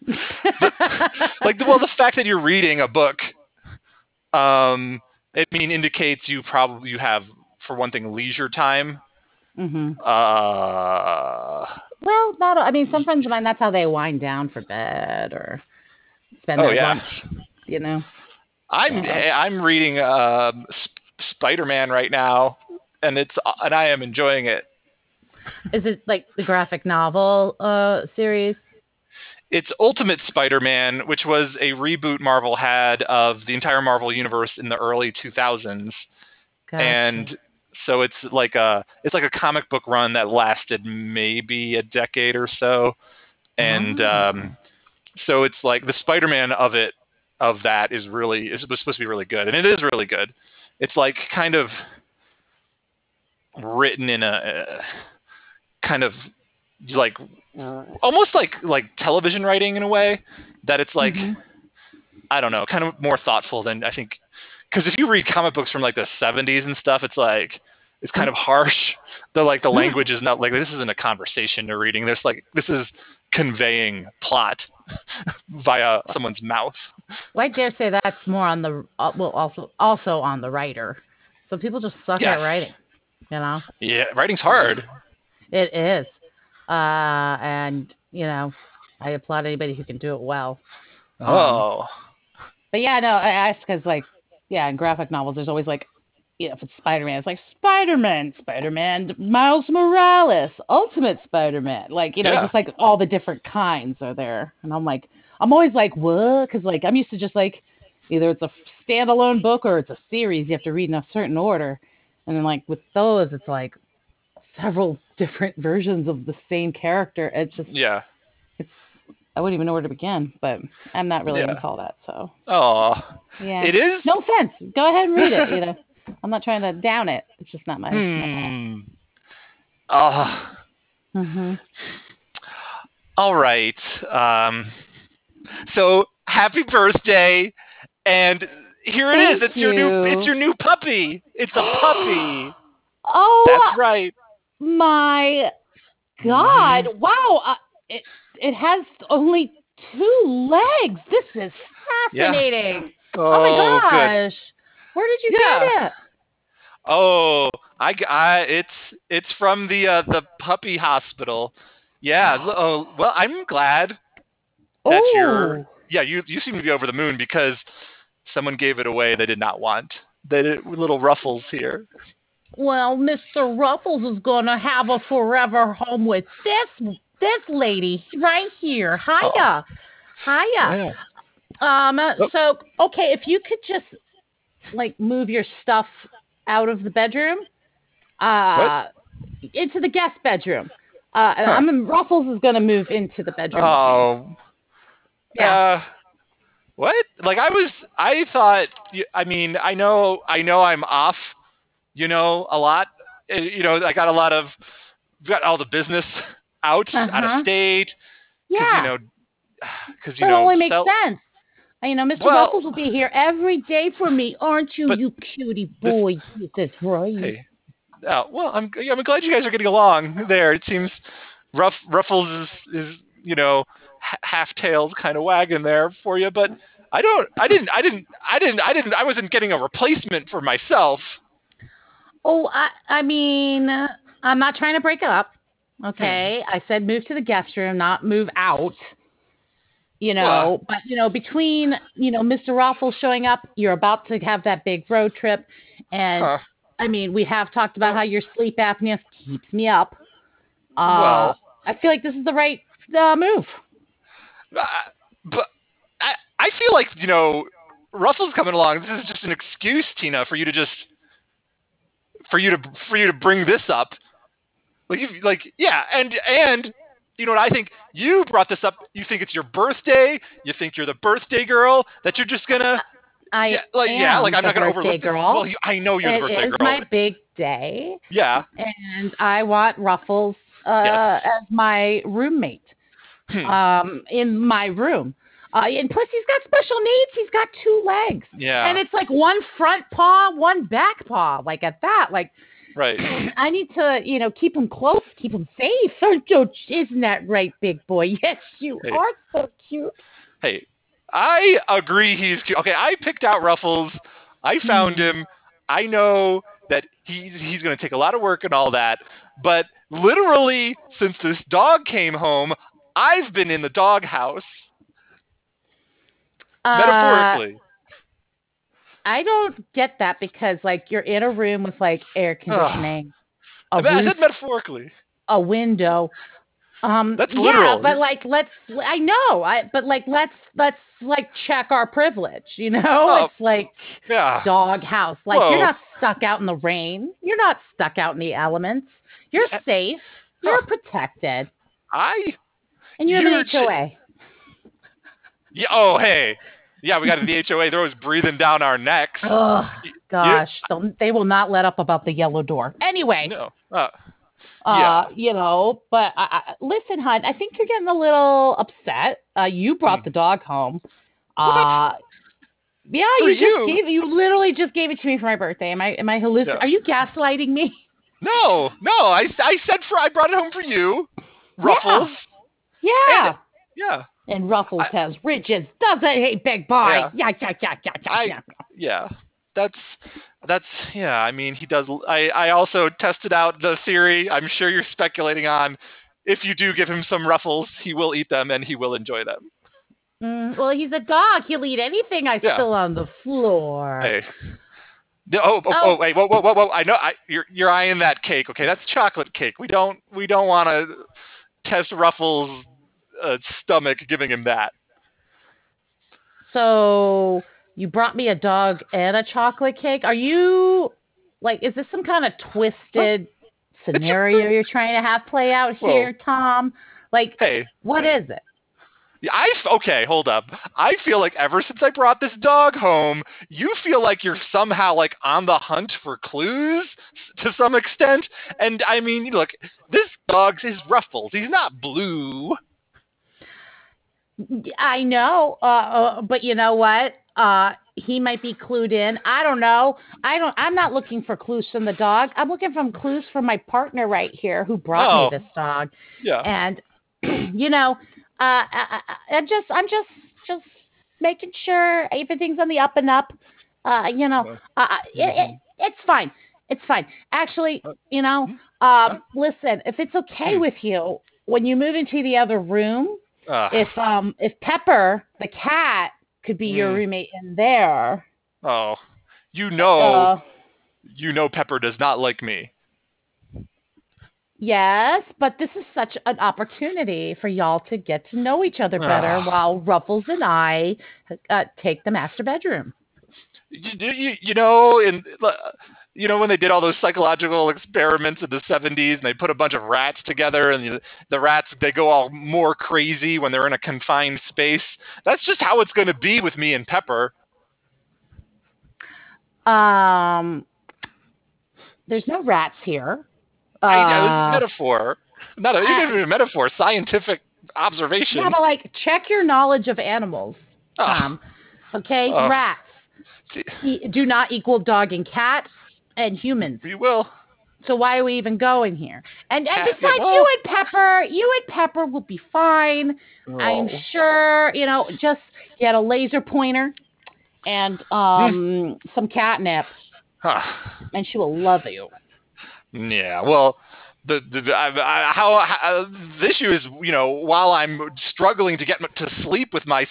Like well, the fact that you're reading a book, um, it mean indicates you probably you have for one thing leisure time. hmm Uh, Well, not. I mean, some friends of mine. That's how they wind down for bed or spend oh their yeah. lunch. You know. I'm I'm reading um, Sp- Spider-Man right now, and it's and I am enjoying it. Is it like the graphic novel uh series? It's Ultimate Spider-Man, which was a reboot Marvel had of the entire Marvel universe in the early 2000s, Gotcha. and so it's like a it's like a comic book run that lasted maybe a decade or so, and Oh. um, so it's like the Spider-Man of it of that is really is was supposed to be really good, and it is really good. It's like kind of written in a kind of like almost like like television writing in a way that it's like Mhm. I don't know, kind of more thoughtful than I think. Because if you read comic books from like the '70s and stuff, it's like it's kind of harsh. The like the language is not like this isn't a conversation you're reading. There's like this is conveying plot via someone's mouth. Well, I dare say that's more on the uh, well, also also on the writer. So people just suck Yes. at writing. You know, Yeah, writing's hard. It is. uh, and you know, I applaud anybody who can do it well. Um, Oh. But yeah, no, I asked because like, yeah, in graphic novels, there's always like, you know, if it's Spider-Man, it's like Spider-Man, Spider-Man, Miles Morales, Ultimate Spider-Man, like you know, Yeah. just like all the different kinds are there, and I'm like, I'm always like, what? Because like I'm used to just like, either it's a standalone book or it's a series you have to read in a certain order, and then like with those, it's like several different versions of the same character. It's just Yeah. it's I wouldn't even know where to begin, but I'm not really Yeah. into all that, so Oh. yeah. It is. No offense. Go ahead and read it. You know, I'm not trying to down it. It's just not my. Hmm. Oh. hmm All right. Um, so happy birthday, and here it is. Thank It's your new. It's your new puppy. It's a puppy. Oh That's right. My God! Wow, uh, it it has only two legs. This is Yeah. fascinating. Oh, Oh, my good. gosh! Where did you Yeah. get it? Oh, I, I it's it's from the uh, the puppy hospital. Yeah. Oh, well, I'm glad that oh, you're. Yeah, you you seem to be over the moon because someone gave it away they did not want. They did, little ruffles here. Well, Mr. Ruffles is gonna have a forever home with this this lady right here. Hiya, hiya. Um. uh, Oh. So, okay, if you could just like move your stuff out of the bedroom, uh, into the guest bedroom. Uh, Huh. I'm Ruffles is gonna move into the bedroom. Oh. Yeah. Uh, what? Like I was, I thought. I mean, I know, I know, I'm off. You know, a lot. Uh, You know, I got a lot of, got all the business out, out of Uh-huh. state, yeah, you know, because you that know, only makes sell- sense. Uh, You know, Mr. Well- Ruffles will be here every day for me, aren't you, you cutie this- boy? That's right. Hey, oh, well, I'm I'm glad you guys are getting along there. It seems rough Ruffles is is you know half tailed kind of wagon there for you, but I don't I didn't I didn't I didn't I didn't I wasn't getting a replacement for myself. Oh, I, I mean, I'm not trying to break it up. Okay, I said move to the guest room, not move out. You know, Well- but you know, between you know Mr. Ruffles showing up, you're about to have that big road trip, and Huh. I mean, we have talked about how your sleep apnea keeps me up. Uh, Well- I feel like this is the right uh, move. Uh, but I I feel like you know Russell's coming along. This is just an excuse, Tina, for you to just for you to for you to bring this up. Like you like yeah, and and you know what I think? You brought this up. You think it's your birthday. You think you're the birthday girl. That you're just gonna I yeah, like yeah, like I'm the not gonna birthday overlook this. girl. Well, you, I know you're the birthday is girl. my big day, Yeah. and I want Ruffles uh, Yes. as my roommate Hmm. um, in my room. Uh, and plus, he's got special needs. He's got two legs, Yeah. and it's like one front paw, one back paw. Like at that, like right. I need to, you know, keep him close, keep him safe. Don't, isn't that right, big boy? Yes, you Hey. are so cute. Hey, I agree he's cute. Okay, I picked out Ruffles. I found Hmm. him. I know that he's he's going to take a lot of work and all that, but literally since this dog came home, I've been in the doghouse Uh, metaphorically. I don't get that because like you're in a room with like air conditioning, a I, said metaphorically. a window. Um, That's yeah, but like let's. I know. I but like let's let's like check our privilege. You know, Oh. it's like Yeah. dog house. Like Whoa. you're not stuck out in the rain. You're not stuck out in the elements. You're Yeah. safe. You're Huh. protected, I and you have You're an HOA. Yeah. Oh hey. Yeah, we got the HOA. They're always breathing down our necks. Oh gosh, they will not let up about the yellow door. Anyway, No. Uh, Uh, you know, but I, I, listen, hon, I think you're getting a little upset. Uh, you brought Hmm. the dog home. Uh, yeah, For you just you. gave you literally just gave it to me for my birthday. Am I am I hallucinating? Yeah. Are you gaslighting me? no, no. I, I said for I brought it home for you, Ruffles. Yeah. Yeah. And, Ruffles I- has riches, doesn't he, big boy? Yeah. Yeah, yeah, yeah, yeah, yeah. I- yeah. yeah that's that's yeah i mean he does i i also tested out the theory i'm sure you're speculating on if you do give him some ruffles, he will eat them and he will enjoy them. Mm, well, he's a dog. He'll eat anything I Yeah. spill on the floor. Hey. The- Oh, oh, Oh. oh, wait, whoa, whoa, whoa, whoa! I know I, you're you're eyeing that cake. Okay, that's chocolate cake. We don't we don't want to test Ruffles' uh, stomach giving him that. So you brought me a dog and a chocolate cake. Are you like? Is this some kind of twisted scenario you're trying to have play out here, Tom? Like, Hey, what is it? I okay, hold up. I feel like ever since I brought this dog home, you feel like you're somehow like on the hunt for clues to some extent. And I mean, look, this dog's his ruffles. He's not blue. I know, uh, uh, but you know what? Uh, he might be clued in. I don't know. I don't. I'm not looking for clues from the dog. I'm looking for clues from my partner right here who brought Oh. me this dog. Yeah. And you know, uh, I, I, I'm just, I'm just, just making sure everything's on the up and up. Uh, you know, uh, uh, it, it, it's fine. It's fine. Actually, you know, um, listen, if it's okay with you, when you move into the other room, Ugh. if um if Pepper the cat could be your Mm. roommate in there, oh, you know, uh, you know, Pepper does not like me. yes, but this is such an opportunity for y'all to get to know each other better Ugh. while Ruffles and I uh, take the master bedroom. you, you, you know in you know when they did all those psychological experiments in the 70s and they put a bunch of rats together and the, the rats they go all more crazy when they're in a confined space that's just how it's going to be with me and pepper Um, there's no rats here. i know it's Uh, a metaphor not a, I- even a metaphor scientific observation yeah, but like check your knowledge of animals. Tom. Okay, Ugh. rats do not equal dog and cat and humans. we will So why are we even going here? And, and yeah, besides, well- you and Pepper, you and Pepper will be fine. I'm Oh. sure. You know, just get a laser pointer and um some catnip, Huh. and she will love you. Yeah, well, the, the I, I, how, how the issue is, you know, while I'm struggling to get to sleep with my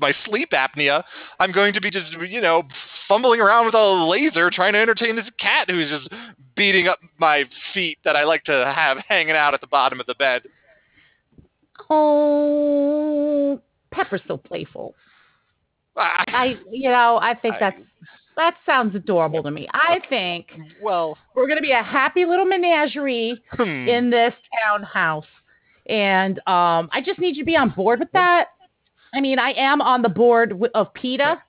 my sleep apnea, I'm going to be just, you know, fumbling around with a laser trying to entertain this cat who's just beating up my feet that I like to have hanging out at the bottom of the bed. Oh, Pepper's so playful. I, I, you know, I think I- that's that sounds adorable to me. I think well, we're gonna be a happy little menagerie hmm, in this townhouse. And um, I just need you to be on board with that. I mean, I am on the board of PETA,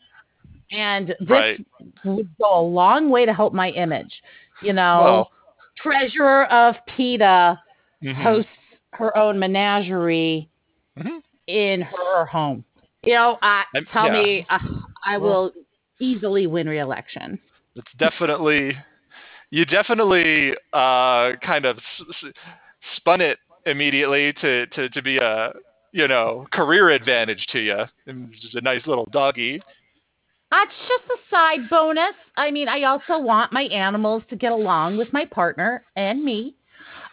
and this Right. would go a long way to help my image. You know, Well. treasurer of PETA mhm. hosts her own menagerie Mhm. in her home. You know, uh, tell yeah. me, uh, I Well. will easily win re-election. it's definitely you definitely uh kind of s- s- spun it immediately to to to be a you know career advantage to you and just a nice little doggy That's just a side bonus. I mean, I also want my animals to get along with my partner and me.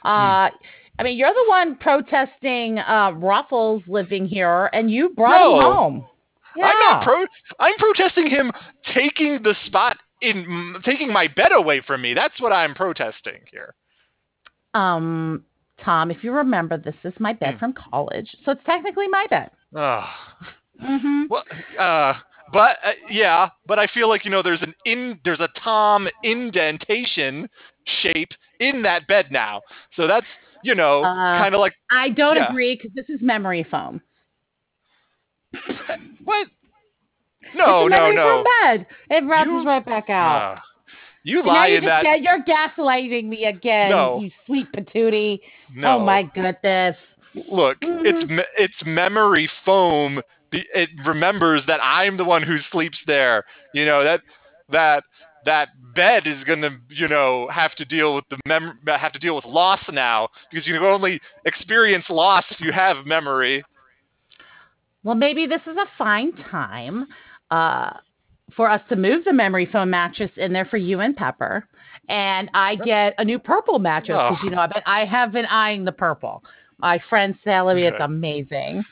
Uh, I mean, you're the one protesting uh, Ruffles living here, and you brought him home. Yeah. i'm not pro i'm protesting him taking the spot in mm, taking my bed away from me that's what i'm protesting here um, Tom, if you remember, this is my bed Hmm. from college, so it's technically my bed. Ugh. hmm Well, uh, but uh, yeah, but I feel like you know there's an in there's a Tom indentation shape in that bed now, so that's you know Uh, kind of like I don't Yeah. agree because this is memory foam. what? No, no, no. bed. It bounces You- right back out. You now lie you in just that. you're gaslighting me again, No. you sweet patootie. no, Oh my goodness. look, it's me- it's memory foam. It remembers that I'm the one who sleeps there. You know that that that bed is gonna you know have to deal with the mem have to deal with loss now because you can only experience loss if you have memory. Well, maybe this is a fine time uh, for us to move the memory foam mattress in there for you and Pepper, and I get a new purple mattress because Oh. you know I've been, I have been eyeing the purple. my friend's salary. It's amazing.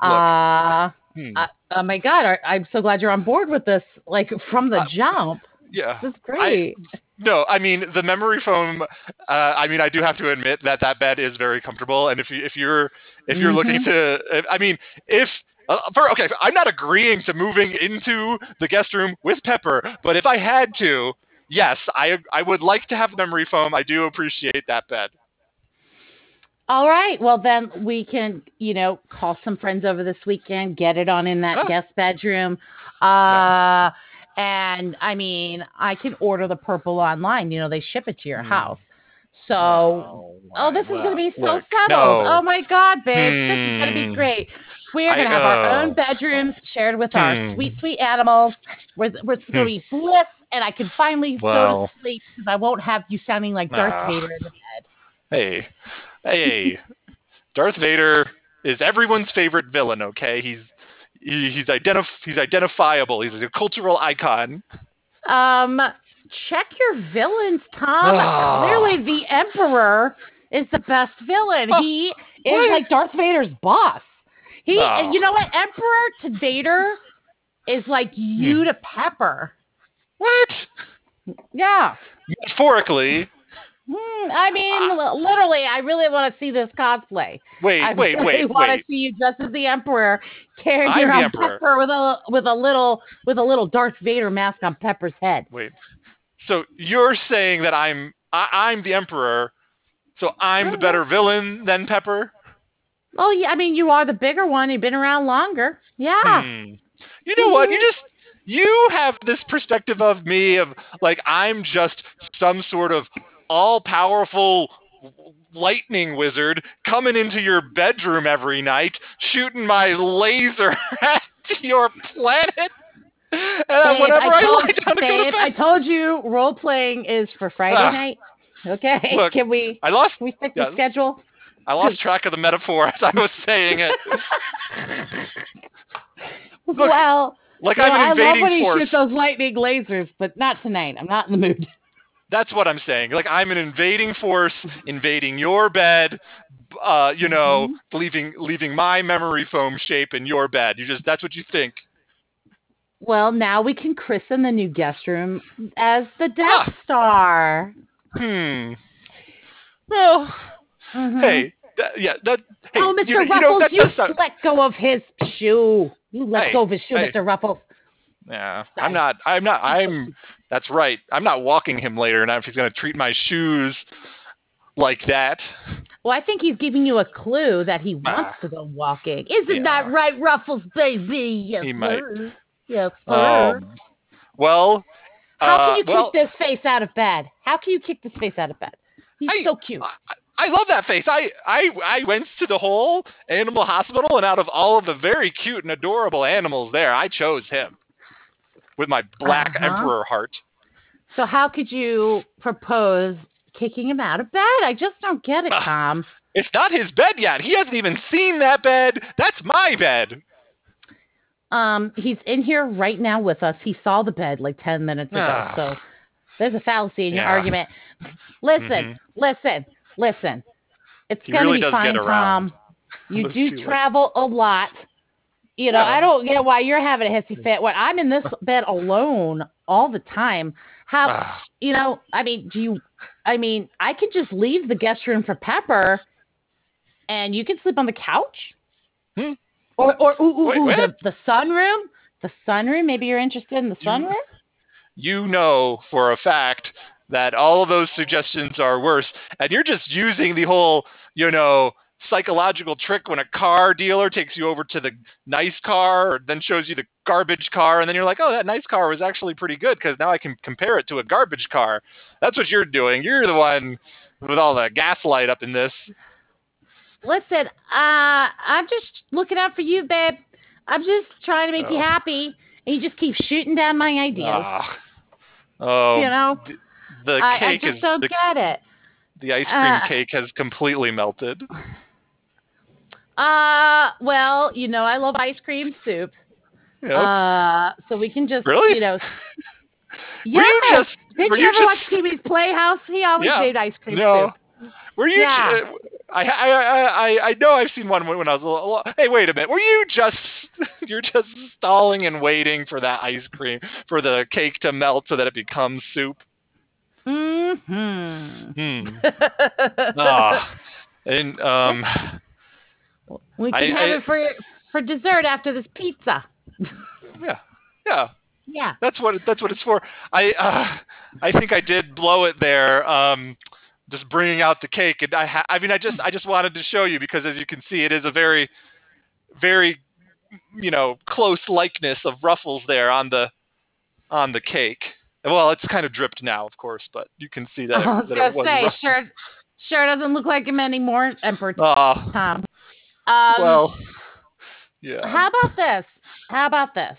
Uh, Hmm. I- oh my god, I, I'm so glad you're on board with this. Like from the Uh, jump, yeah. this is great. No, I mean the memory foam. Uh, I mean, I do have to admit that that bed is very comfortable, and if you if you're if you're looking to, if, I mean, if uh, for okay, I'm not agreeing to moving into the guest room with Pepper, but if I had to, yes, I I would like to have memory foam. I do appreciate that bed. All right. Well, then we can, you know, call some friends over this weekend, get it on in that Ah. guest bedroom. Uh, and I mean, I can order the purple online. You know, they ship it to your Hmm. house. So, oh, this is going to be so look, settled. no. Oh my God, babe. This is going to be Hmm. great. We are going to have our own bedrooms shared with our Hmm. sweet, sweet animals. We're, we're it's going to be bliss. And I can finally go to sleep because I won't have you sounding like Darth Ah. Vader in the bed. Hey, hey, Darth Vader is everyone's favorite villain. Okay, he's he, he's identif- he's identifiable. He's a cultural icon. Um, check your villains, Tom. Ah. Clearly, the Emperor is the best villain. Oh, he is what? like Darth Vader's boss. He, Oh. you know what, Emperor to Vader is like you Hmm. to Pepper. What? Yeah. Metaphorically. Hmm, I mean, li- literally, I really want to see this cosplay. Wait, I wait, really wait, want to see you dressed as the Emperor, carrying I'm around. Pepper with a with a little with a little Darth Vader mask on Pepper's head. Wait. So you're saying that I'm I, I'm the emperor, so I'm the better villain than Pepper? Oh yeah, I mean, you are the bigger one. You've been around longer. Yeah. Hmm. You know what? You just you have this perspective of me of like I'm just some sort of all-powerful lightning wizard coming into your bedroom every night, shooting my laser at your planet. And Babe, whenever I, told, lie down to babe, to I told you role playing is for Friday Ah. night. Okay, Look, can we I lost can we stick yeah. to schedule? I lost track of the metaphor as I was saying it. Look, well, Like well, I'm an I love invading when he shoots those lightning lasers, but not tonight. I'm not in the mood. That's what I'm saying. Like I'm an invading force, invading your bed. Uh, you know, Mm-hmm. leaving leaving my memory foam shape in your bed. You just that's what you think. Well, now we can christen the new guest room as the Death Ah. Star. Hmm. Well, Mhm. hey, that, yeah, that. Hey, oh, Mr. you, you know, Ruffles, that you, let go of his shoe. You let Hey, go of his shoe, hey. Mr. Ruffles. Yeah, I'm not. I'm not. I'm. That's right. I'm not walking him later. Now, if he's gonna treat my shoes like that, Well, I think he's giving you a clue that he wants Ah. to go walking. Isn't Yeah. that right, Ruffles, baby? Yes, He might. sir. Yes, sir. um, well, How uh, can you well, kick this face out of bed? How can you kick this face out of bed? He's I- so cute. I, I love that face. I, I I went to the whole animal hospital, and out of all of the very cute and adorable animals there, I chose him with my black Uh-huh. emperor heart. So how could you propose kicking him out of bed? I just don't get it. Tom. It's not his bed yet. He hasn't even seen that bed. That's my bed. Um, he's in here right now with us. He saw the bed like 10 minutes ago. Ah. So there's a fallacy in your Yeah. argument. Listen, Mhm. listen, listen. It's gonna really be fine. Tom. You do travel a lot. You know, Yeah. I don't get why you're having a hissy fit when I'm in this bed alone all the time. How Ah, you know, I mean, do you I mean, I could just leave the guest room for Pepper and you can sleep on the couch. Hmm. Or or ooh, ooh, Wait, ooh, the, what? the sunroom? The sunroom? Maybe you're interested in the You- sunroom? you know for a fact that all of those suggestions are worse, and you're just using the whole, you know, psychological trick when a car dealer takes you over to the nice car, then shows you the garbage car, and then you're like, oh, that nice car was actually pretty good because now I can compare it to a garbage car. That's what you're doing. You're the one with all the gaslight up in this. Listen, uh, I'm just looking out for you, babe. I'm just trying to make you Oh. happy. And you just keep shooting down my ideas. Ah. Oh, you know? The I, I cake just is don't the, get it. the ice cream uh, cake has completely melted. Uh, well, you know, I love ice cream soup. Yep. Uh, so we can just, Really? you know. Were you Yes! just Did were you, you ever just watch Pee-wee's Playhouse? He always Yeah. made ice cream No. soup. Were you? Yeah. uh, I, I I I I know I've seen one when I was a little. Hey, wait a minute. Were you just you're just stalling and waiting for that ice cream for the cake to melt so that it becomes soup? Mm-hmm. Hmm. Ah. And um. we can I- have I- it for for dessert after this pizza. Yeah. Yeah. Yeah. That's what that's what it's for. I uh, I think I did blow it there. Um, just bringing out the cake, and I ha- I mean I just I just wanted to show you because as you can see, it is a very very you know close likeness of Ruffles there on the on the cake. Well, it's kind of dripped now, of course, but you can see that. I was that gonna say, sure, sure doesn't look like him anymore, Emperor Ah, Tom. Um, well, yeah. how about this? How about this?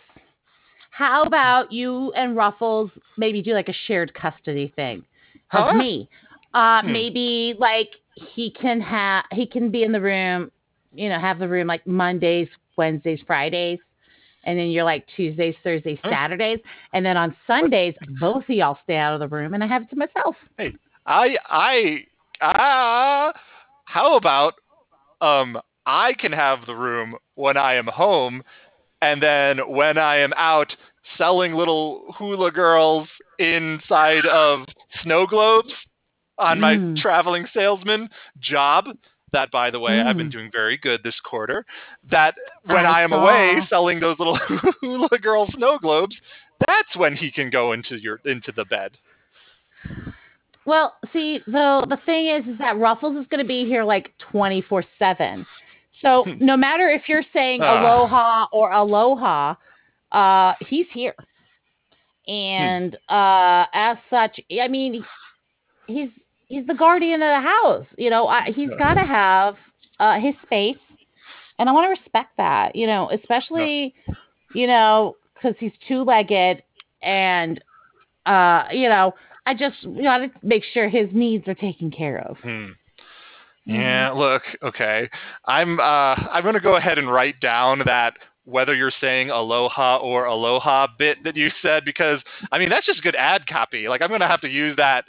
How about you and Ruffles maybe do like a shared custody thing of Huh? me? Uh, Hmm. maybe like he can have he can be in the room, you know, have the room like Mondays, Wednesdays, Fridays, and then you're like Tuesdays, Thursdays, Saturdays, and then on Sundays both of y'all stay out of the room and I have it to myself. Hey, I I ah how about um I can have the room when I am home and then when I am out selling little hula girls inside of snow globes on my Mm. traveling salesman job that by the way I've been Mm. doing very good this quarter that when I I, am away selling those little hula girl snow globes that's when he can go into your into the bed Well, see, though the thing is, is that Ruffles is going to be here like twenty four seven. So Hmm. no matter if you're saying Ah. aloha or aloha, uh, he's here, and uh, as such, I mean, he's he's the guardian of the house. You know, I, he's Yeah. got to have uh, his space, and I want to respect that. You know, especially you know because he's two legged, and uh, you know. I just want to make sure his needs are taken care of. Hmm. Yeah, look, okay. I'm uh I'm gonna go ahead and write down that whether you're saying aloha or aloha bit that you said because I mean that's just good ad copy. Like I'm gonna have to use that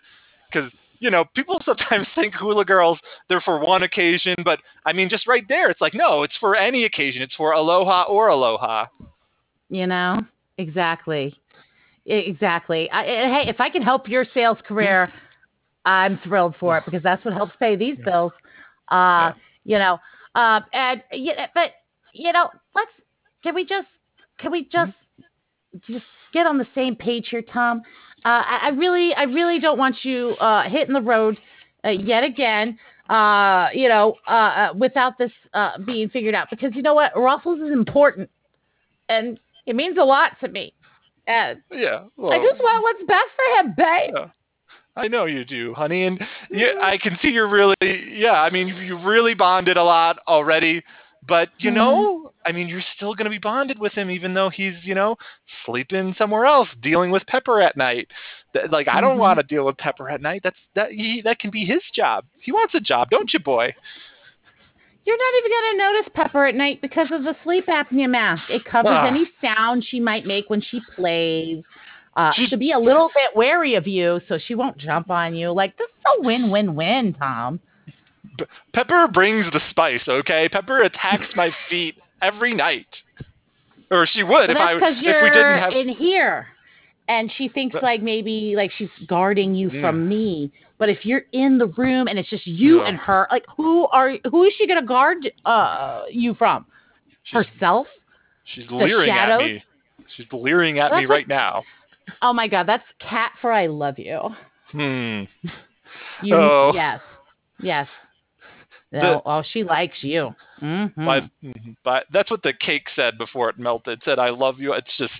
because you know people sometimes think hula girls they're for one occasion, but I mean just right there it's like no, it's for any occasion. It's for aloha or aloha. You know, exactly, exactly. I, hey, if I can help your sales career, I'm thrilled for it because that's what helps pay these bills. Uh, you know, um, and yeah, but you know, let's can we just can we just just get on the same page here, Tom? Uh, I, I really, I really don't want you uh, hitting the road uh, yet again. Uh, you know, uh, without this uh, being figured out, because you know what, Ruffles is important, and it means a lot to me. And Yeah. I well, just want what's best for him, babe. Yeah. I know you do, honey, and yeah, I can see you're really, yeah. I mean, you've really bonded a lot already, but you know, I mean, you're still gonna be bonded with him, even though he's, you know, sleeping somewhere else, dealing with Pepper at night. Like, I don't Mhm. want to deal with Pepper at night. That's that he, that can be his job. He wants a job, don't you, boy? You're not even going to notice Pepper at night because of the sleep apnea mask. It covers Ah. any sound she might make when she plays. Uh, she'll be a little bit wary of you, so she won't jump on you. Like this is a win-win-win, Tom. Pepper brings the spice, okay? Pepper attacks my feet every night, or she would Well, if I if we didn't have. in here, and she thinks But- like maybe like she's guarding you from me. But if you're in the room and it's just you Yeah. and her, like who are who is she going to guard uh, you from? She's, Herself? she's the leering at me. She's leering at me That's what- right now. Oh my god, that's cat for I love you. Hmm. You Oh. yes. Yes. The- oh, she likes you. Mhm. But, but that's what the cake said before it melted. It said, I love you. It's just,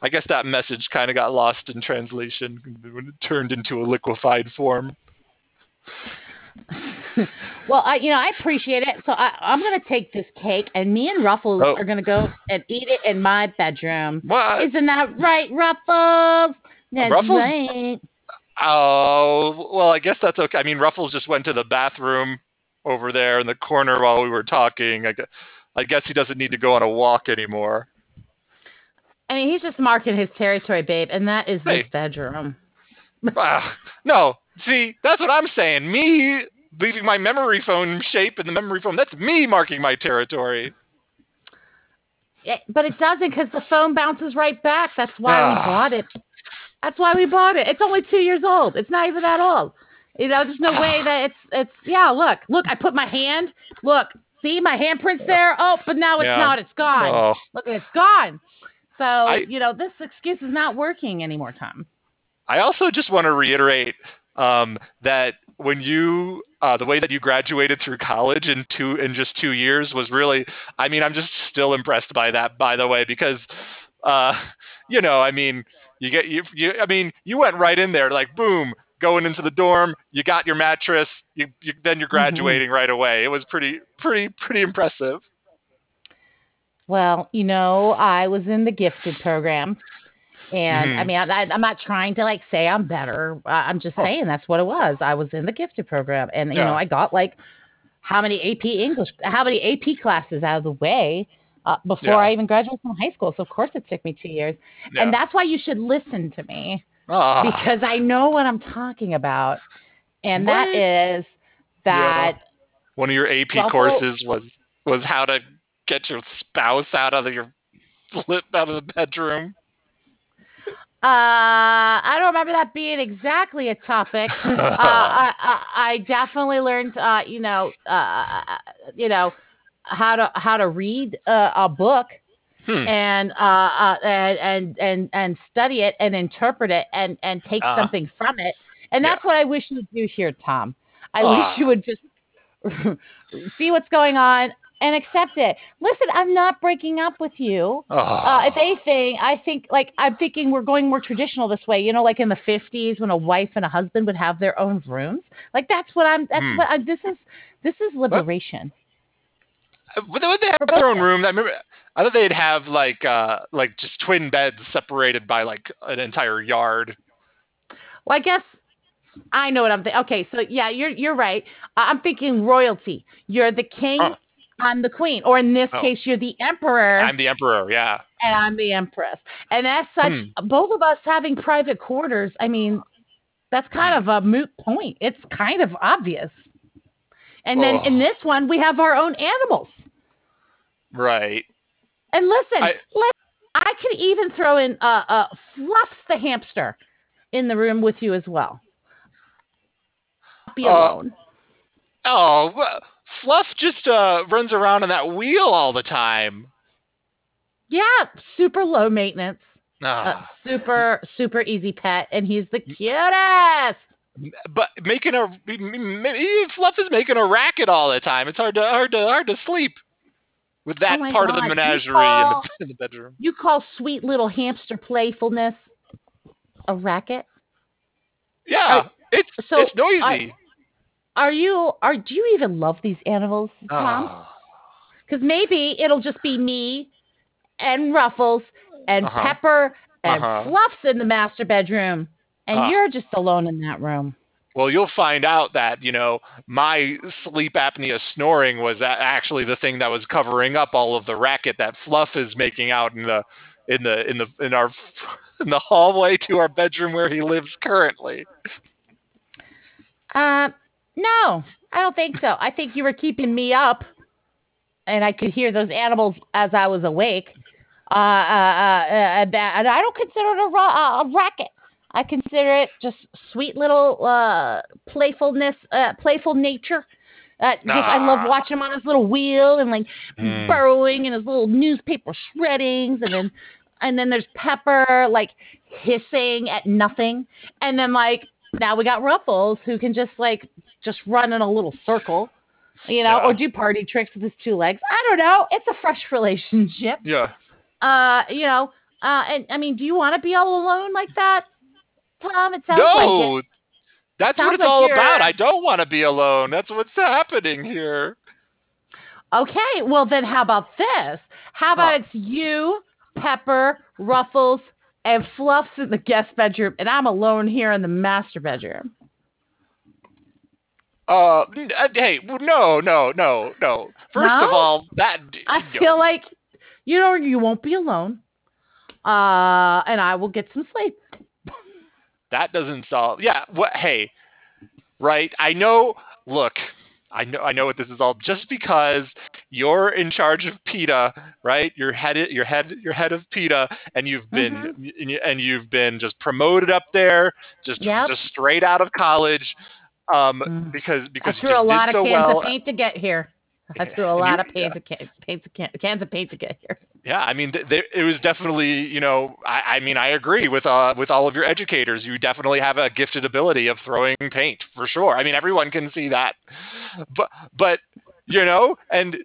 I guess that message kind of got lost in translation when it turned into a liquefied form. Well, I, you know, I appreciate it. So I, I'm gonna take this cake, and me and Ruffles Oh. are gonna go and eat it in my bedroom. What? Isn't that right, Ruffles? That's Ruffles- right. Oh, well, I guess that's okay. I mean, Ruffles just went to the bathroom over there in the corner while we were talking. I, gu- I guess he doesn't need to go on a walk anymore. I mean, he's just marking his territory, babe, and that is this bedroom. Ah, no, see, that's what I'm saying. Me leaving my memory foam shape in the memory foam. That's me marking my territory. It- but it doesn't because the phone bounces right back. That's why we bought it. That's why we bought it. It's only two years old. It's not even that old. You know, there's no way that it's it's yeah. Look, look. I put my hand. Look, see my handprints there. Oh, but now it's Yeah. not. It's gone. Oh, Look, it's gone. So I- you know, this excuse is not working anymore, Tom. I also just want to reiterate um, that when you uh, the way that you graduated through college in two in just two years was really I mean I'm just still impressed by that by the way because uh, you know I mean you get you, you I mean you went right in there like boom going into the dorm you got your mattress you, you then you're graduating right away it was pretty pretty pretty impressive Well, you know, I was in the gifted program. And I Mhm. mean, I, I'm not trying to like say I'm better. I'm just Oh. saying that's what it was. I was in the gifted program, and you Yeah. know, I got like how many AP English, how many AP classes out of the way uh, before Yeah. I even graduated from high school. So of course it took me two years, yeah. and that's why you should listen to me Ah. because I know what I'm talking about, and that What? is that one of your AP Ruffle- courses was was how to get your spouse out of your flip out of the bedroom. Uh, I don't remember that being exactly a topic. uh, I, I, I definitely learned, uh, you know, uh, you know, how to how to read uh, a book Hmm. and uh, uh and, and and and study it and interpret it and and take Ah. something from it. And Yeah. that's what I wish you would do here, Tom. I wish you would just see what's going on and accept it. Listen, I'm not breaking up with you. Uh, if anything, I think like I'm thinking we're going more traditional this way. You know, like in the '50s when a wife and a husband would have their own rooms. Like that's what I'm. That's Hmm. what I, this is. This is liberation. Would they, have their own room? I remember. I thought they'd have like uh like just twin beds separated by like an entire yard. Well, I guess I know what I'm thinking. Okay, so yeah, you're you're right. I'm thinking royalty. You're the king. Oh. I'm the queen, or in this Oh. case, you're the emperor, I'm the emperor. Yeah. and I'm the empress. And as such, Hmm. both of us having private quarters. I mean, that's kind of a moot point. It's kind of obvious. And then Oh. in this one, we have our own animals. Right. And listen, I- let, I could even throw in uh, uh, Fluffs the hamster in the room with you as well. Be Uh, alone. Oh, wha- Fluff just uh runs around on that wheel all the time. Yeah, super low maintenance, uh, Ah. super super easy pet, and he's the cutest. but making a Fluff is making a racket all the time. It's hard to hard to hard to sleep with that Oh part of the menagerie call- in, the, in the bedroom. You call sweet little hamster playfulness a racket? Yeah, it's so it's noisy. Are you are do you even love these animals, Tom? Ah. Because maybe it'll just be me and Ruffles and Uh-huh. Pepper and Uh-huh. Fluffs in the master bedroom, and Ah. you're just alone in that room. Well, you'll find out that you know my sleep apnea snoring was actually the thing that was covering up all of the racket that Fluff is making out in the in the in the in our in the hallway to our bedroom where he lives currently. Uh, no, I don't think so. I think you were keeping me up, and I could hear those animals as I was awake. Uh, uh, uh, uh, and I don't consider it a, a racket. I consider it just sweet little uh, playfulness, uh, playful nature. Uh, just, I love Ah. watching him on his little wheel and like Mm. burrowing in his little newspaper shreddings, and then and then there's Pepper like hissing at nothing, and then like now we got Ruffles who can just like just run in a little circle, you know, Yeah. or do party tricks with his two legs. I don't know. It's a fresh relationship. Yeah. Uh, you know, uh, and I mean, do you want to be all alone like that, Tom? It sounds like it. No, that's Sounds what it's like all you're- about. I don't want to be alone. That's what's happening here. Okay, well then how about this? How about Huh. it's you, Pepper, Ruffles, and Fluffs in the guest bedroom, and I'm alone here in the master bedroom. Uh, uh, hey, no, no, no, no. First of all, that I no. feel like you know you won't be alone. Uh, and I will get some sleep. That doesn't solve. Yeah. What? Hey, right? I know. look, I know I know what this is all just because you're in charge of PETA, right? You're head you're head you're head of PETA and you've been Mm-hmm. and you've been just promoted up there just Yep. just straight out of college um Mm. because I because you threw a lot did of so cans well. of paint to get here. I threw a lot you- of paint of can, paints of can, cans of paint to get here. Yeah, I mean, th- there, it was definitely, you know, I, I mean, I agree with uh, with all of your educators. You definitely have a gifted ability of throwing paint for sure. I mean, everyone can see that, but but you know, and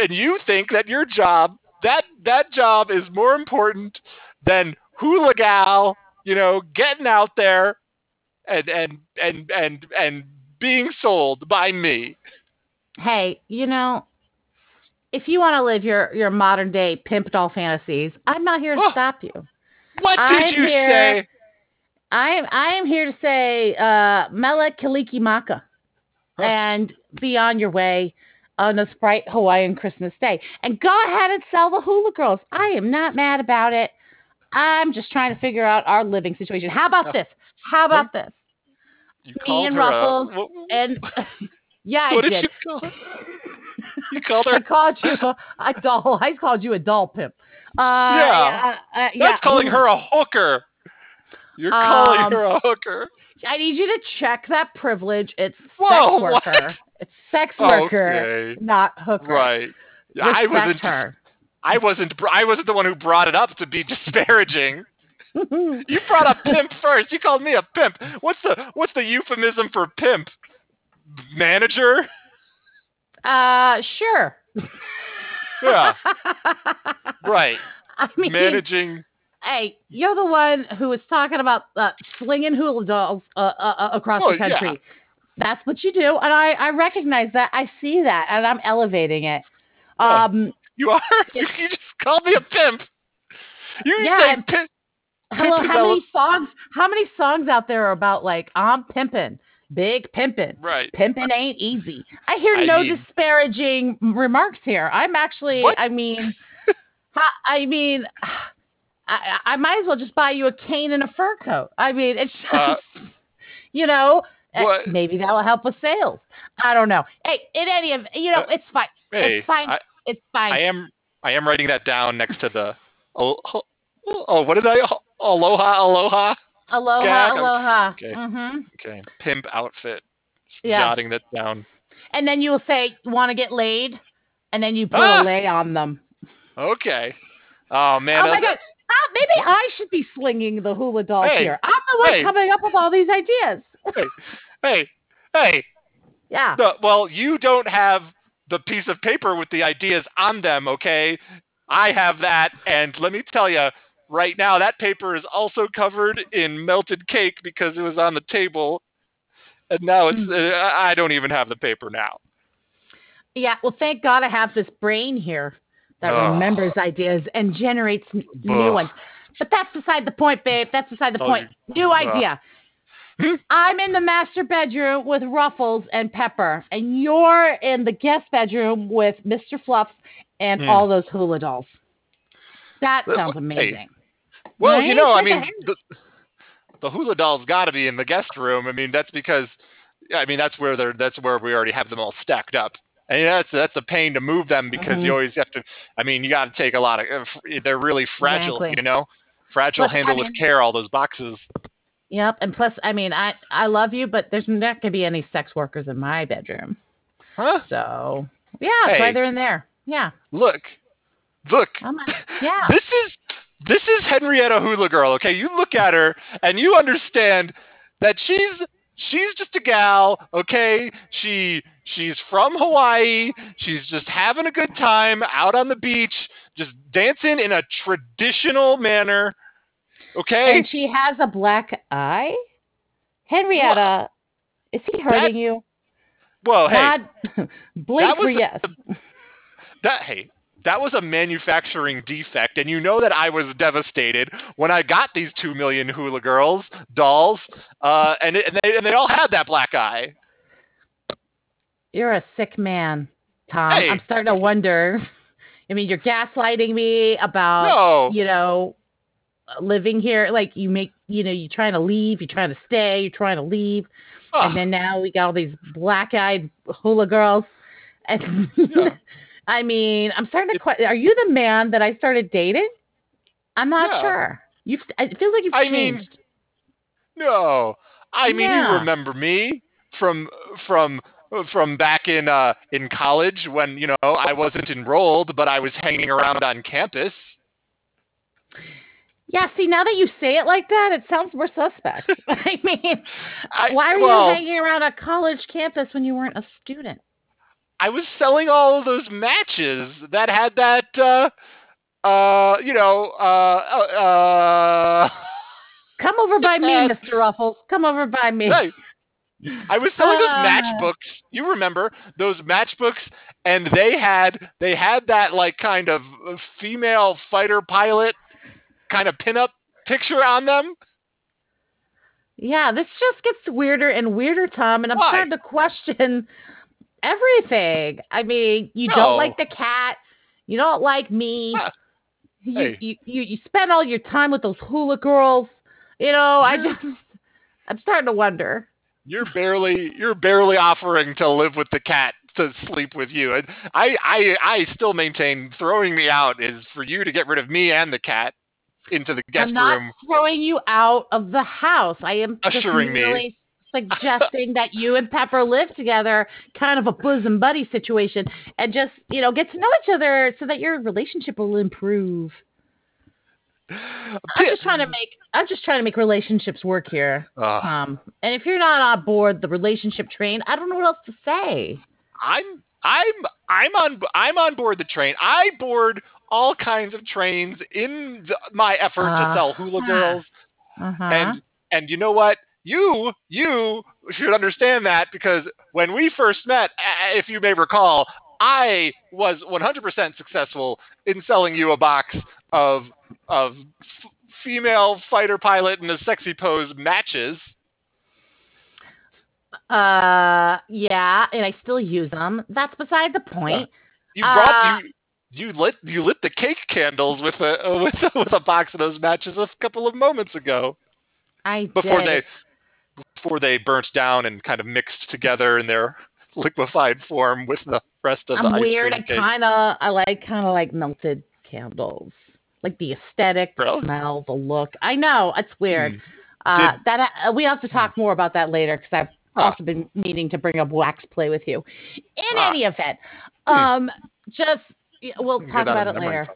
and you think that your job that that job is more important than hula gal, you know, getting out there and and and and and being sold by me. Hey, you know, if you want to live your your modern day pimp doll fantasies, I'm not here to Oh. stop you. What did I'm you here- say? I am I am here to say uh Mele Kalikimaka Huh. and be on your way on a Sprite Hawaiian Christmas Day. And go ahead and sell the hula girls. I am not mad about it. I'm just trying to figure out our living situation. How about this? How about this? You Me and Ruffles and yeah, what I did did. you call her? You called I her. called you a, a doll. I called you a doll pimp. Uh, Yeah. uh, uh, yeah. That's calling her a hooker. You're calling Um, her a hooker. I need you to check that privilege. It's sex Whoa, what? worker. It's sex worker, Okay. not hooker. Right. Respect I wasn't. her. I wasn't. I wasn't the one who brought it up to be disparaging. You brought up pimp first. You called me a pimp. What's the What's the euphemism for pimp? Manager. uh, sure. Yeah. Right. I mean, Managing. hey, you're the one who was talking about uh, slinging hula dolls uh, uh, uh, across Oh, the yeah. country. That's what you do, and I, I recognize that. I see that, and I'm elevating it. Yeah. Um, You are. You just called me a pimp. You Yeah, say pimp. hello, how many songs? How many songs out there are about like I'm pimping, big pimping? Right. Pimping ain't easy. I hear I no mean- disparaging remarks here. I'm actually, What? I mean, I mean, I, I might as well just buy you a cane and a fur coat. I mean, it's just, Uh, you know, uh, what- maybe that will help with sales. I don't know. Hey, in any of, you know, Uh, it's fine. Hey, it's fine. I, it's fine. I am I am writing that down next to the oh, oh, oh what did I aloha aloha aloha, gag. aloha. Okay. hmm okay pimp outfit Yes. jotting that down And then you will say, "Want to get laid?" And then you put Ah! a lay on them. okay oh man oh my uh, god! Ah, maybe I should be slinging the hula dolls Hey, here. I'm the one hey. coming up with all these ideas. Okay. Hey hey Yeah. no, well you don't have the piece of paper with the ideas on them okay I have that and let me tell you right now that paper is also covered in melted cake because it was on the table and now it's Hmm. uh, I don't even have the paper now Yeah. Well, thank God I have this brain here that Ugh. remembers ideas and generates n- new ones. But that's beside the point, babe. That's beside the Oh, point. New idea. Hmm? I'm in the master bedroom with Ruffles and Pepper, and you're in the guest bedroom with Mr. Fluffs and Hmm. all those hula dolls. That sounds hey, amazing. Well, you know, I mean, the, the hula doll's got to be in the guest room. I mean, that's because, I mean, that's where they're. That's where we already have them all stacked up. And that's that's a pain to move them because you Mhm. always have to. I mean, you got to take a lot of. uh, They're really fragile, Exactly. you know. Fragile, Plus, I handle with care. All those boxes. Yep. And plus, I mean, I I love you, but there's not gonna be any sex workers in my bedroom. Huh? So yeah, that's why they're in there. Yeah. Look, look. I'm yeah. This is this is Henrietta Hula Girl. Okay, you look at her and you understand that she's she's just a gal. Okay, she she's from Hawaii. She's just having a good time out on the beach, just dancing in a traditional manner. Okay, And she has a black eye. Henrietta, is he hurting you? well, hey, God, blink for was a- yes. that hey. That was a manufacturing defect, and you know that I was devastated when I got these two million hula girls dolls, uh, and, and they and they all had that black eye. You're a sick man, Tom. Hey. I'm starting to wonder. I mean, you're gaslighting me about No, you know living here. Like you make you know you're trying to leave, you're trying to stay, you're trying to leave. oh. and then now we got all these black-eyed hula girls. And yeah. I mean, I'm starting to question. Are you the man that I started dating? I'm not yeah. sure. You've. it feels like you've I changed. Mean, no, I mean yeah. you remember me from from from back in uh, in college when you know I wasn't enrolled, but I was hanging around on campus. Yeah, see, now that you say it like that, it sounds more suspect. I mean, I, why were well, you hanging around a college campus when you weren't a student? I was selling all of those matches that had that, uh, uh, you know, uh, uh, uh Come over by me, Mr. Ruffles. Come over by me. I was selling those matchbooks. You remember those matchbooks, and they had they had that like kind of female fighter pilot kind of pinup picture on them. Yeah, this just gets weirder and weirder, Tom, and I'm Why? starting to question everything. I mean, you no. don't like the cat, you don't like me. Huh. You, hey. you, you you spend all your time with those hula girls. You know, I just I'm starting to wonder. You're barely you're barely offering to live with the cat to sleep with you. And I I I still maintain throwing me out is for you to get rid of me and the cat into the guest I'm not room. Throwing you out of the house. I am assuring me suggesting that you and Pepper live together, kind of a bosom buddy situation, and just you know get to know each other so that your relationship will improve. I'm just trying to make I'm just trying to make relationships work here, uh, Tom. And if you're not on board the relationship train, I don't know what else to say. I'm I'm I'm on I'm on board the train. I board all kinds of trains in the, my effort uh, to uh-huh. sell hula girls, uh-huh. and and you know what? You you should understand that because when we first met, if you may recall, I was 100% successful in selling you a box of of f- female fighter pilot in a sexy pose matches. Uh, yeah, and I still use them. That's beside the point. You brought uh, you you lit you lit the cake candles with a with a, with a box of those matches a couple of moments ago. I before did. they before they burnt down and kind of mixed together in their liquefied form with the rest of I'm the weird. I kind of I like kind of like melted candles, like the aesthetic, the really? smell, the look. I know it's weird. Mm. Uh, Did, that uh, we have to talk more about that later because I've huh. also been needing to bring up wax play with you. In any event, hmm. um, just we'll talk about it later. Foam.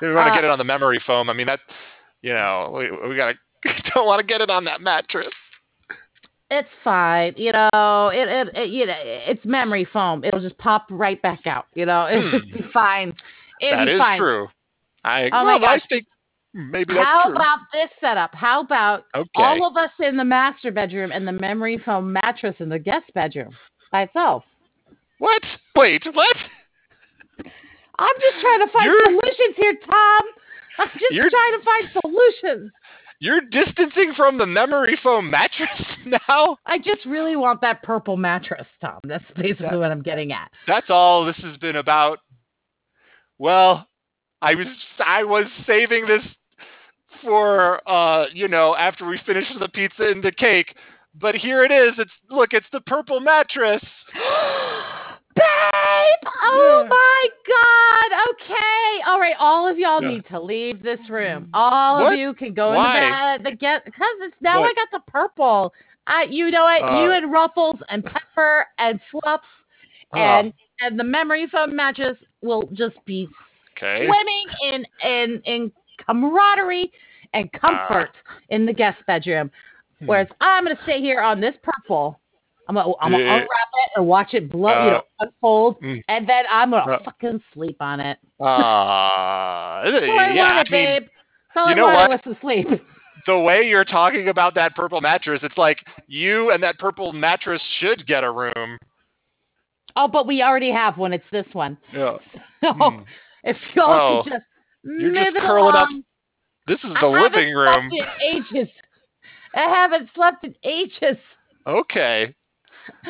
We want to uh, get it on the memory foam. I mean that, you know, we, we gotta don't want to get it on that mattress. It's fine, you know. It, it, it, you know it's memory foam. It'll just pop right back out. You know, it'll hmm. be fine. It'll that be is fine. true. I oh well, I think maybe that's How true. about this setup? How about okay. all of us in the master bedroom and the memory foam mattress in the guest bedroom by itself? What? Wait, what? I'm just trying to find you're, solutions here, Tom. I'm just trying to find solutions. You're distancing from the memory foam mattress now? I just really want that purple mattress, Tom. That's basically that, what I'm getting at. That's all this has been about. Well, I was I was saving this for uh, you know, after we finish the pizza and the cake. But here it is. It's look, it's the purple mattress. Oh yeah. my god! Okay, all right. All of y'all yeah. need to leave this room. All what? of you can go Why? into bed. The get because it's now what? I got the purple. I, you know what? Uh, you and Ruffles and Pepper and Fluffs uh, and and the memory foam matches will just be okay. swimming in in in camaraderie and comfort uh, in the guest bedroom. Hmm. Whereas I'm gonna stay here on this purple I'm gonna, I'm gonna unwrap it and watch it blow, uh, you know, unfold, mm, and then I'm gonna uh, fucking sleep on it. Uh, I yeah, wanted, I mean, babe. All you know what? was sleep. The way you're talking about that purple mattress, it's like you and that purple mattress should get a room. Oh, but we already have one. It's this one. Yeah. So mm. if y'all oh, just you're just curling along, up. This is the I living room. in ages. I haven't slept in ages. Okay.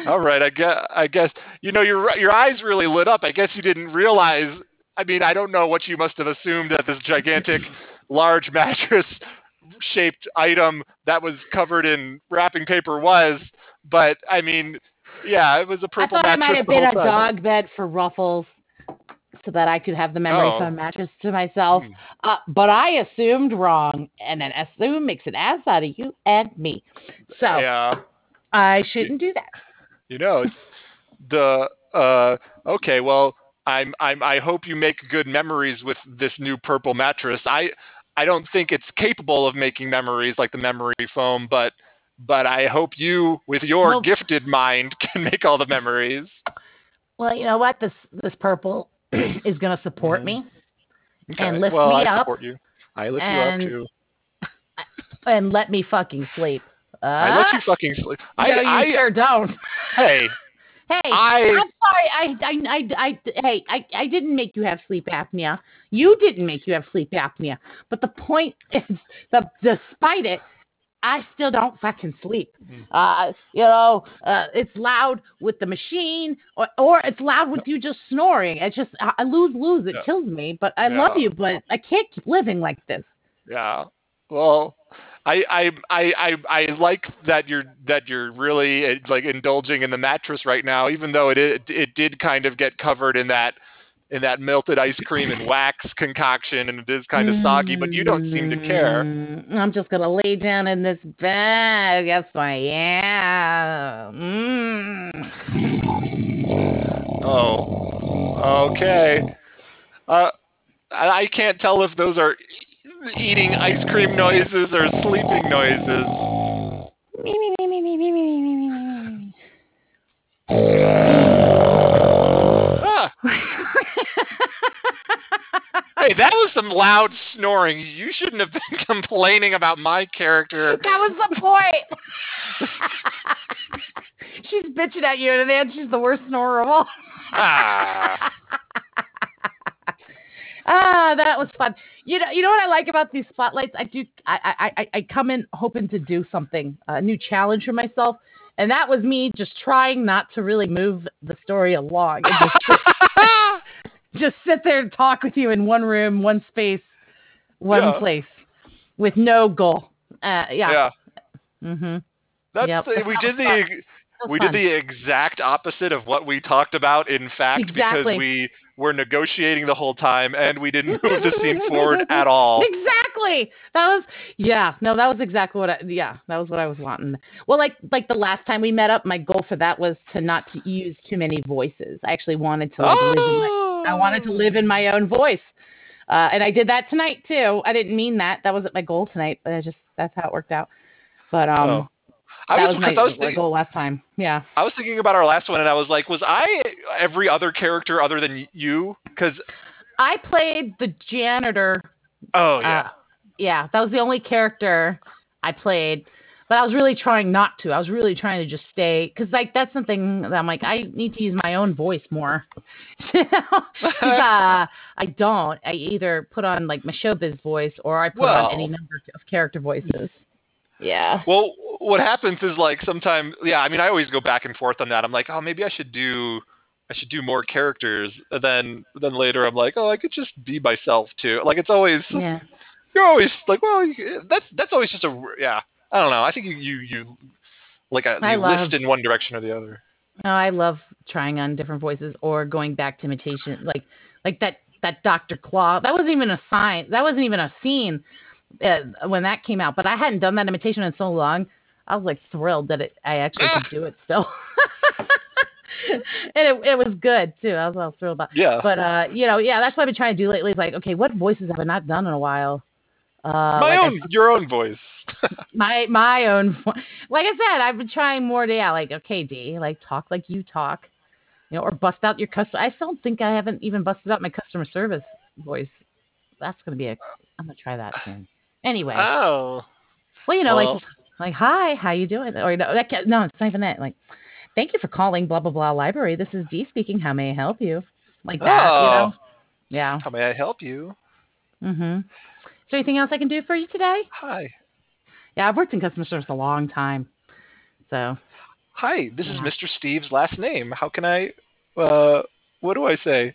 All right, I guess, I guess you know your your eyes really lit up. I guess you didn't realize. I mean, I don't know what you must have assumed that this gigantic, large mattress shaped item that was covered in wrapping paper was. But I mean, yeah, it was a purple I thought it mattress. might have been a time. dog bed for Ruffles, so that I could have the memory Oh. foam mattress to myself. Hmm. Uh, but I assumed wrong, and then assume makes an ass out of you and me. So Yeah. I shouldn't do that. You know, it's the uh okay, well, I'm I'm I hope you make good memories with this new purple mattress. I I don't think it's capable of making memories like the memory foam, but but I hope you with your Well- gifted mind can make all the memories. Well, you know what? This this purple is going to support Mhm. me Okay, And lift well, me I up, support you. I lift and- you up too. and let me fucking sleep. Uh, I let you fucking sleep. I, no, you I sure don't. hey, Hey, I I'm sorry. I, I, I, I, hey, I, I didn't make you have sleep apnea. You didn't make you have sleep apnea. But the point is that despite it, I still don't fucking sleep. Mm. Uh, you know, uh, it's loud with the machine, or, or it's loud with you just snoring. It's just I I lose, lose. It Yeah. kills me. But I love you. But I can't keep living like this. Yeah. Well, I, I I I I like that you're that you're really uh, like indulging in the mattress right now, even though it it, it did kind of get covered in that in that melted ice cream and wax concoction, and it is kind of soggy, but you don't seem to care. Mm, I'm just gonna lay down in this bed. Yes, I am. Mm. Oh, okay. Uh, I, I can't tell if those are eating ice cream noises or sleeping noises. Me, me, me, me, me, me, me, me, me, me. Ah. hey, that was some loud snoring. You shouldn't have been complaining about my character. That was the point. she's bitching at you, and then she's the worst snorer of all. Ah, Ah, that was fun. You know, you know what I like about these spotlights? I do. I, I, I, come in hoping to do something, a new challenge for myself, and that was me just trying not to really move the story along. Just, sit, just sit there and talk with you in one room, one space, one Yeah. place, with no goal. Uh, yeah. yeah. Mm-hmm. That's Yep, the, we did the fun. we did the exact opposite of what we talked about in fact Exactly. because we were negotiating the whole time and we didn't move the scene forward at all. Exactly. That was yeah. No, that was exactly what I yeah, that was what I was wanting. Well, like like the last time we met up, my goal for that was to not to use too many voices. I actually wanted to like live in my, I wanted to live in my own voice. Uh, and I did that tonight too. I didn't mean that. That wasn't my goal tonight, but I just that's how it worked out. But um Oh. I that was was, my, I was thinking goal last time. Yeah. I was thinking about our last one and I was like, was I every other character other than you? Because I played the janitor oh yeah, Uh, yeah, that was the only character I played. But I was really trying not to. I was really trying to just stay because, like, that's something that I'm like, I need to use my own voice more. You know? 'Cause, uh, I don't. I either put on like my showbiz voice or I put Well- on any number of character voices. Yeah. Well, what happens is like sometimes, yeah. I mean, I always go back and forth on that. I'm like, oh, maybe I should do, I should do more characters. And then, then later, I'm like, oh, I could just be myself too. Like it's always, Yeah. you're always like, well, that's that's always just a, yeah. I don't know. I think you you, you like a, I you lift love- in one direction or the other. No, I love trying on different voices or going back to imitation, like like that that Doctor Claw. That wasn't even a sign. That wasn't even a scene uh, when that came out. But I hadn't done that imitation in so long. I was like thrilled that it, I actually could do it still, and it, it was good too. I was all thrilled about. Yeah. But uh, you know, yeah, that's what I've been trying to do lately. Is like, okay, what voices have I not done in a while? Uh, my like I own, your own voice. my my own vo- like i said i've been trying more to yeah like okay d like talk like you talk you know or bust out your customer i still think i haven't even busted out my customer service voice that's gonna be a i'm gonna try that soon anyway oh. well you know well. like like hi how you doing or no that can't, no it's not even that like thank you for calling blah blah blah library this is d speaking how may i help you like that you Oh. know yeah How may I help you? mm-hmm is there anything else i can do for you today Hi. yeah i've worked in customer service a long time so Hi, this is Mr. Steve's last name. How can I uh what do I say?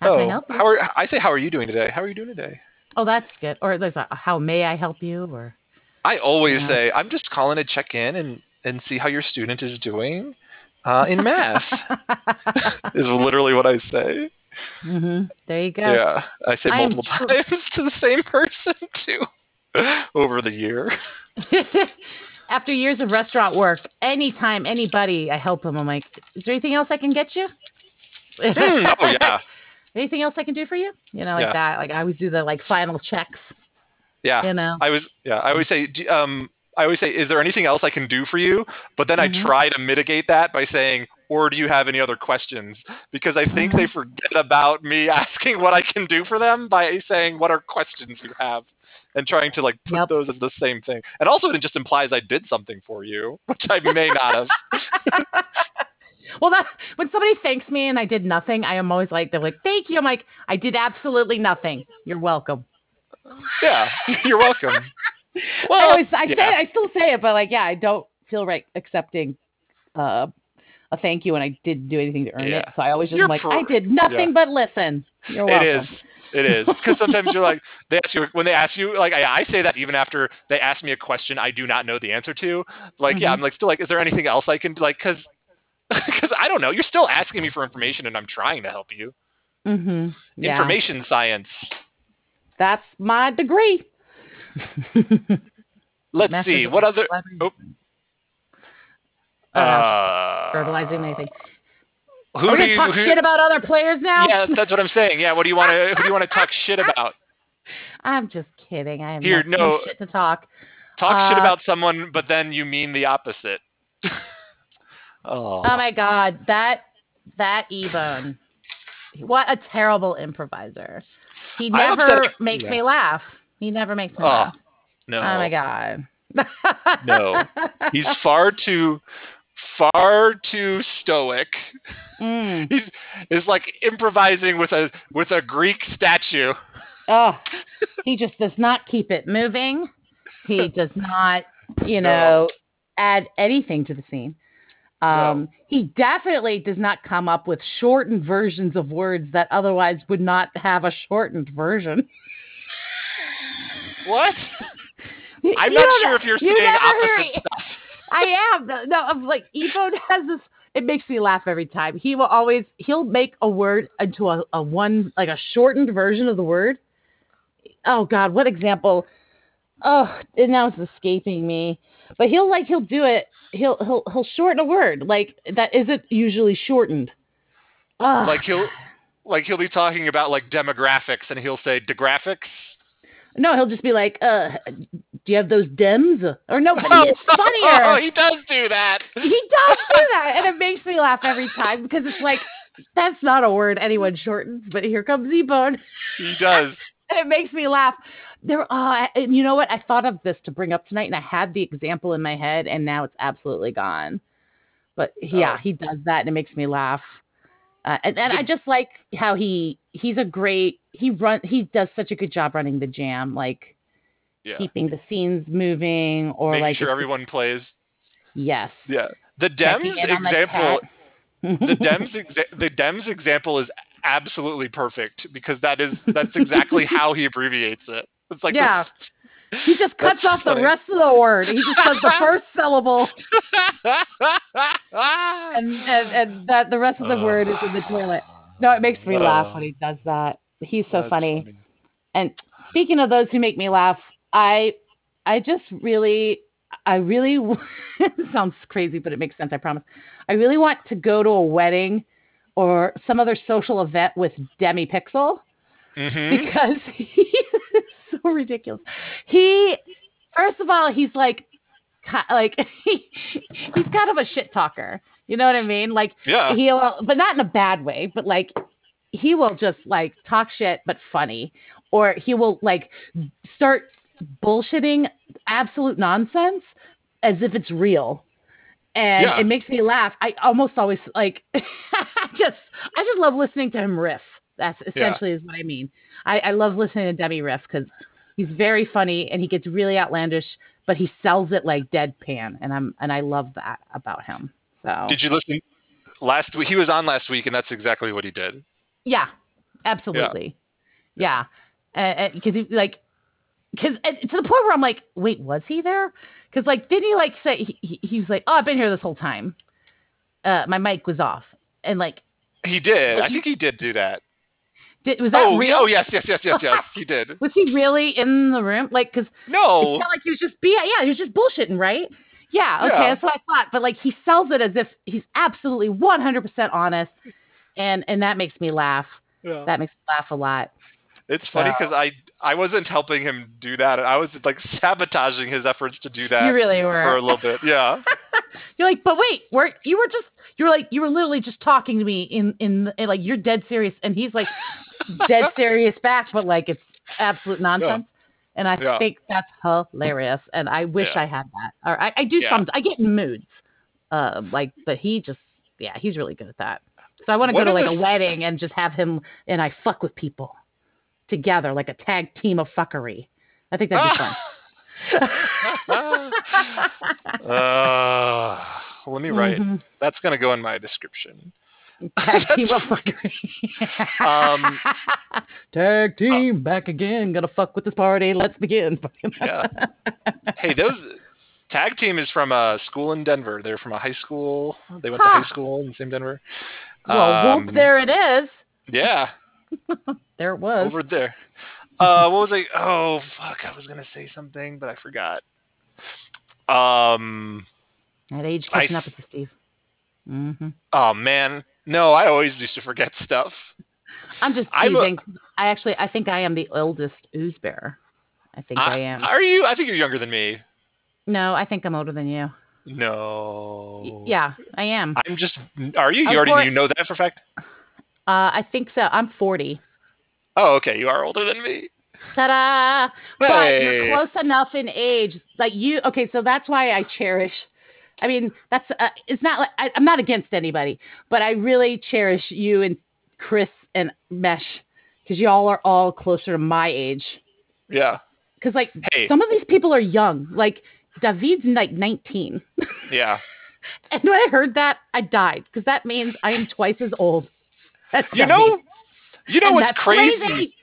how oh, can i help you how are I say how are you doing today? How are you doing today? Oh, that's good. Or there's a how may I help you? Or I always Yeah. say, I'm just calling to check in and, and see how your student is doing uh, in math, is literally what I say. hmm there you go. Yeah. I say multiple tr- times to the same person, too, over the year. After years of restaurant work, anytime anybody I help them, I'm like, is there anything else I can get you? Hmm, oh, yeah. anything else I can do for you? You know, like Yeah. that. Like I always do the like final checks. Yeah. You know. I was, yeah, I always say, "Do- um, I always say, is there anything else I can do for you? But then I Mhm. try to mitigate that by saying, or do you have any other questions? Because I think Mm-hmm. they forget about me asking what I can do for them by saying, what are questions you have? And trying to like put Yep. those as the same thing. And also, it just implies I did something for you, which I may not have. Well, that when somebody thanks me and I did nothing, I am always like, they're like, thank you. I'm like, I did absolutely nothing. You're welcome. yeah, you're welcome. I Well, always, I say, yeah. it, I still say it, but like, yeah, I don't feel right accepting uh, a thank you when I didn't do anything to earn Yeah. it. So I always just like, pro- I did nothing but listen. You're welcome. is. It is because sometimes you're like they ask you when they ask you like I, I say that even after they ask me a question I do not know the answer to. Like yeah, Mhm. I'm like still like, is there anything else I can do? Like because because I don't know. You're still asking me for information and I'm trying to help you. Mm-hmm. Yeah, Information science. that's my degree. Let's Master's see what other. Library. Oh, Uh, uh, verbalizing anything. who We're do you? talk who- shit about other players now. yeah, that's what I'm saying. Yeah, what do you want to? Who do you want to talk shit about? I'm just kidding. I have Here, no, no no. shit to talk. Talk shit Uh, about someone, but then you mean the opposite. Oh, Oh my god, that that Ebone. What a terrible improviser. He never makes yeah. me laugh. He never makes me Oh, laugh. no. Oh my god. No, he's far too, far too stoic. Mm. He's is like improvising with a with a Greek statue. Oh, he just does not keep it moving. He does not, you No. know, add anything to the scene. Um. He definitely does not come up with shortened versions of words that otherwise would not have a shortened version. What? You I'm know not sure if you're you saying hear opposite it. stuff. I am. No, No, I'm like Ebone has this. It makes me laugh every time. He will always he'll make a word into a, a one like a shortened version of the word. Oh God, what example? Oh, and now it's escaping me. But he'll like he'll do it. He'll he'll he'll shorten a word like that isn't usually shortened. Ugh. Like he'll like he'll be talking about like demographics, and he'll say degraphics. no, he'll just be like, uh, do you have those dems? Or no, but it's Oh, funnier. he does do that. he does do that and it makes me laugh every time because it's like that's not a word anyone shortens but here comes ebone He does. and it makes me laugh there uh, and you know what i thought of this to bring up tonight and i had the example in my head and now it's absolutely gone but yeah Oh. he does that and it makes me laugh uh, and, and i just like how he he's a great he run he does such a good job running the jam like Yeah. keeping the scenes moving or Making like sure everyone plays. yes Yeah. The Dems in the example. the Dems exa- the Dems example is absolutely perfect because that is that's exactly how he abbreviates it. It's like Yeah. He just cuts off the rest of the word. He just says the first syllable, and, and and that the rest of the word is in the toilet. No, it makes me laugh Oh. when he does that. He's so funny. And speaking of those who make me laugh, I I just really I really sounds crazy, but it makes sense. I promise. I really want to go to a wedding or some other social event with Demi Pixel. hmm because he so ridiculous. He, first of all, he's like, like he, he's kind of a shit talker. You know what I mean? Like Yeah. he will, but not in a bad way. But like he will just like talk shit, but funny, or he will like start bullshitting absolute nonsense as if it's real. And Yeah. it makes me laugh. I almost always like I just I just love listening to him riff. That's essentially is what I mean. I, I love listening to Demi riff because he's very funny and he gets really outlandish, but he sells it like deadpan, and I'm and I love that about him. So Did you listen last week? He was on last week, and that's exactly what he did. yeah, absolutely, yeah. because he like because to the point where I'm like, wait, was he there? Because like, didn't he like say he, he, he was like, oh, I've been here this whole time. Uh, my mic was off, and like He did. I think he did do that. Did, was that Oh, real? oh yes, yes, yes, yes, yes. He did. Was he really in the room? Like, because it No. sounded like he was just be yeah, he was just bullshitting, right? Yeah, okay, Yeah. that's what I thought. But like, he sells it as if he's absolutely 100 percent honest, and and that makes me laugh. Yeah. That makes me laugh a lot. It's funny because I I wasn't helping him do that. I was like sabotaging his efforts to do that you really were for a little bit. Yeah. You're like, but wait, we're you were just you were like you were literally just talking to me in in, in like you're dead serious, and he's like dead serious back, but like it's absolute nonsense. And I Yeah. think that's hilarious, and I wish Yeah. I had that. Or I, I do Yeah. some. I get in moods, uh, like, but he just yeah, he's really good at that. So I want to go to like a wedding and just have him and I fuck with people together, like a tag team of fuckery. I think that'd be fun. uh, let me write. Mhm. That's gonna go in my description. Tag team of fuckery. Um, Tag team back again. Gonna fuck with this party. Let's begin. yeah. Hey, those tag team is from a school in Denver. They're from a high school. They went to high school in the same Denver. well, Um, whoop, there it is. Yeah, There it was. over there. Uh, what was I? Oh, fuck! I was gonna say something, but I forgot. Um. At age I catching up th- with you, Steve. hmm Oh man, no! I always used to forget stuff. I'm just I'm a- teasing. I actually, I think I am the oldest ooze bearer. I think I, am. Are you? I think you're younger than me. no, I think I'm older than you. Y- No. Yeah, I am. I'm just. Are you? You already you know that for a fact. Uh, I think so. I'm 40. Oh, okay. You are older than me. Ta-da! But you're close enough in age. Like you, okay. So that's why I cherish. I mean, that's uh, it's not like I, I'm not against anybody, but I really cherish you and Chris and Mesh because y'all are all closer to my age. Yeah. Because like Hey. some of these people are young. Like David's like 19, Yeah. and when I heard that, I died because that means I am twice as old. You know. You know And what's that's crazy?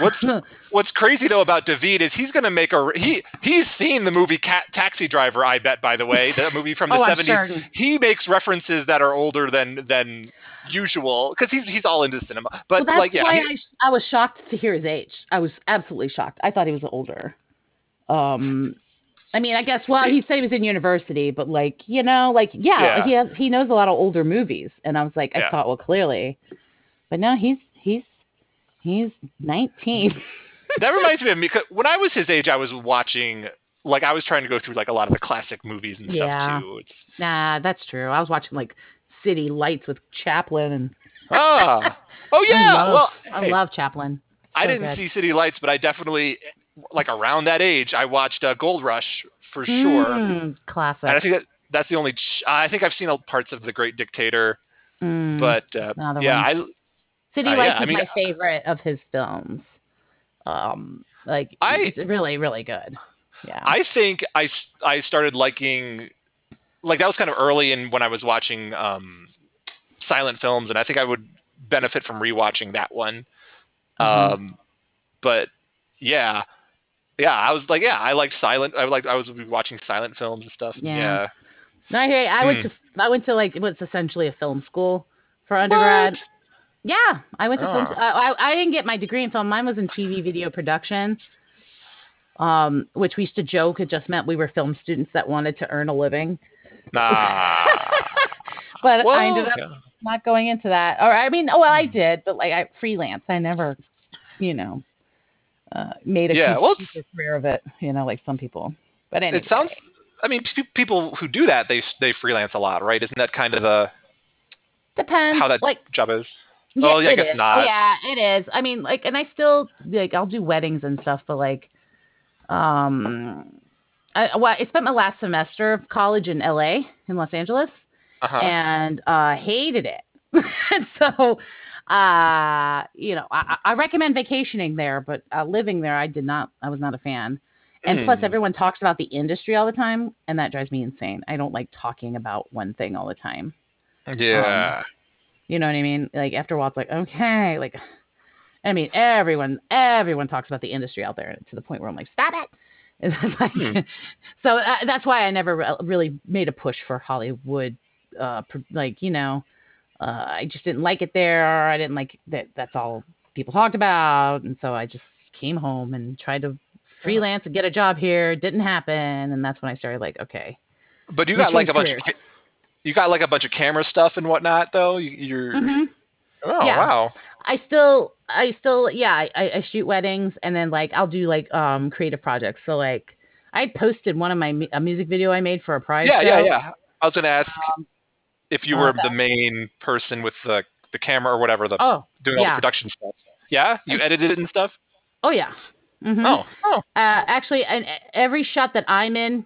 What's What's crazy though about David is he's gonna make a he he's seen the movie Cat Taxi Driver. I bet by the way, the movie from the Oh, seventies. certain. He makes references that are older than than usual because he's he's all into cinema. But well, that's like yeah, why he- I, I was shocked to hear his age. I was absolutely shocked. I thought he was older. Um, I mean, I guess well, he said he was in university, but like you know, like yeah, Yeah. he has he knows a lot of older movies, and I was like, I Yeah. thought, well, clearly, but no, he's he's he's nineteen. that reminds me of me when I was his age. I was watching like I was trying to go through like a lot of the classic movies and stuff Yeah. too. It's nah, that's true. I was watching like City Lights with Chaplin, and ah oh yeah. I love, well, I love Chaplin. I didn't good. see City Lights, but I definitely like around that age I watched uh, Gold Rush for sure. Mm, classic. And I think that that's the only. Ch- I think I've seen parts of The Great Dictator, Mm, but uh, yeah, one. I City uh, yeah, Lights I is mean- my favorite of his films. Um, like I- it's really, really good. Yeah. I think I I started liking like that was kind of early in when I was watching um, silent films, and I think I would benefit from rewatching that one. Mhm. Um, but yeah, yeah, I was like, yeah, I like silent. I like I was watching silent films and stuff. Yeah. Yeah, no, I hear you. I went Hmm. to I went to like what's essentially a film school for undergrad. What? Yeah, I went to film. Oh. I, I I didn't get my degree in film. Mine was in TV video production. Um, which we used to joke it just meant we were film students that wanted to earn a living. Nah. But I Well, ended up yeah. not going into that. Or I mean, well, I did, but like I freelance. I never, you know, uh, made a Yeah, well, it's- super career of it. You know, like some people. But anyway, It sounds. I mean, pe- people who do that they they freelance a lot, right? Isn't that kind of a, depends. how that like job is? Oh, yeah, I guess is. not. Oh, yeah, it is. I mean, like, and I still like I'll do weddings and stuff, but like, um, I well, I spent my last semester of college in LA in Los Angeles, Uh-huh. and uh, hated it. and so, uh, you know, I, I recommend vacationing there, but uh, living there, I did not. I was not a fan. And plus, Mm. everyone talks about the industry all the time, and that drives me insane. I don't like talking about one thing all the time. yeah. You know what I mean? Like after a while, it's like okay, like I mean, everyone, everyone talks about the industry out there to the point where I'm like, stop it. Like, Hmm. so uh, that's why I never re- really made a push for Hollywood. Uh, pr- like you know, uh, I just didn't like it there. I didn't like that. That's all people talked about, and so I just came home and tried to freelance and get a job here. Didn't happen, and that's when I started like, okay, But you got like a bunch of careers. ca- you got like a bunch of camera stuff and whatnot though. You, you're Mhm. oh Yeah. wow. I still, I still, yeah, I, I shoot weddings and then like I'll do like um creative projects. So like I posted one of my a music video I made for a prize Yeah, show. yeah, yeah. I was gonna ask if you uh, were the main person with the the camera or whatever, the Oh, doing all yeah. the production stuff. Yeah, you edited it and stuff. oh yeah. Mhm. Oh, oh, Uh, actually, and every shot that I'm in,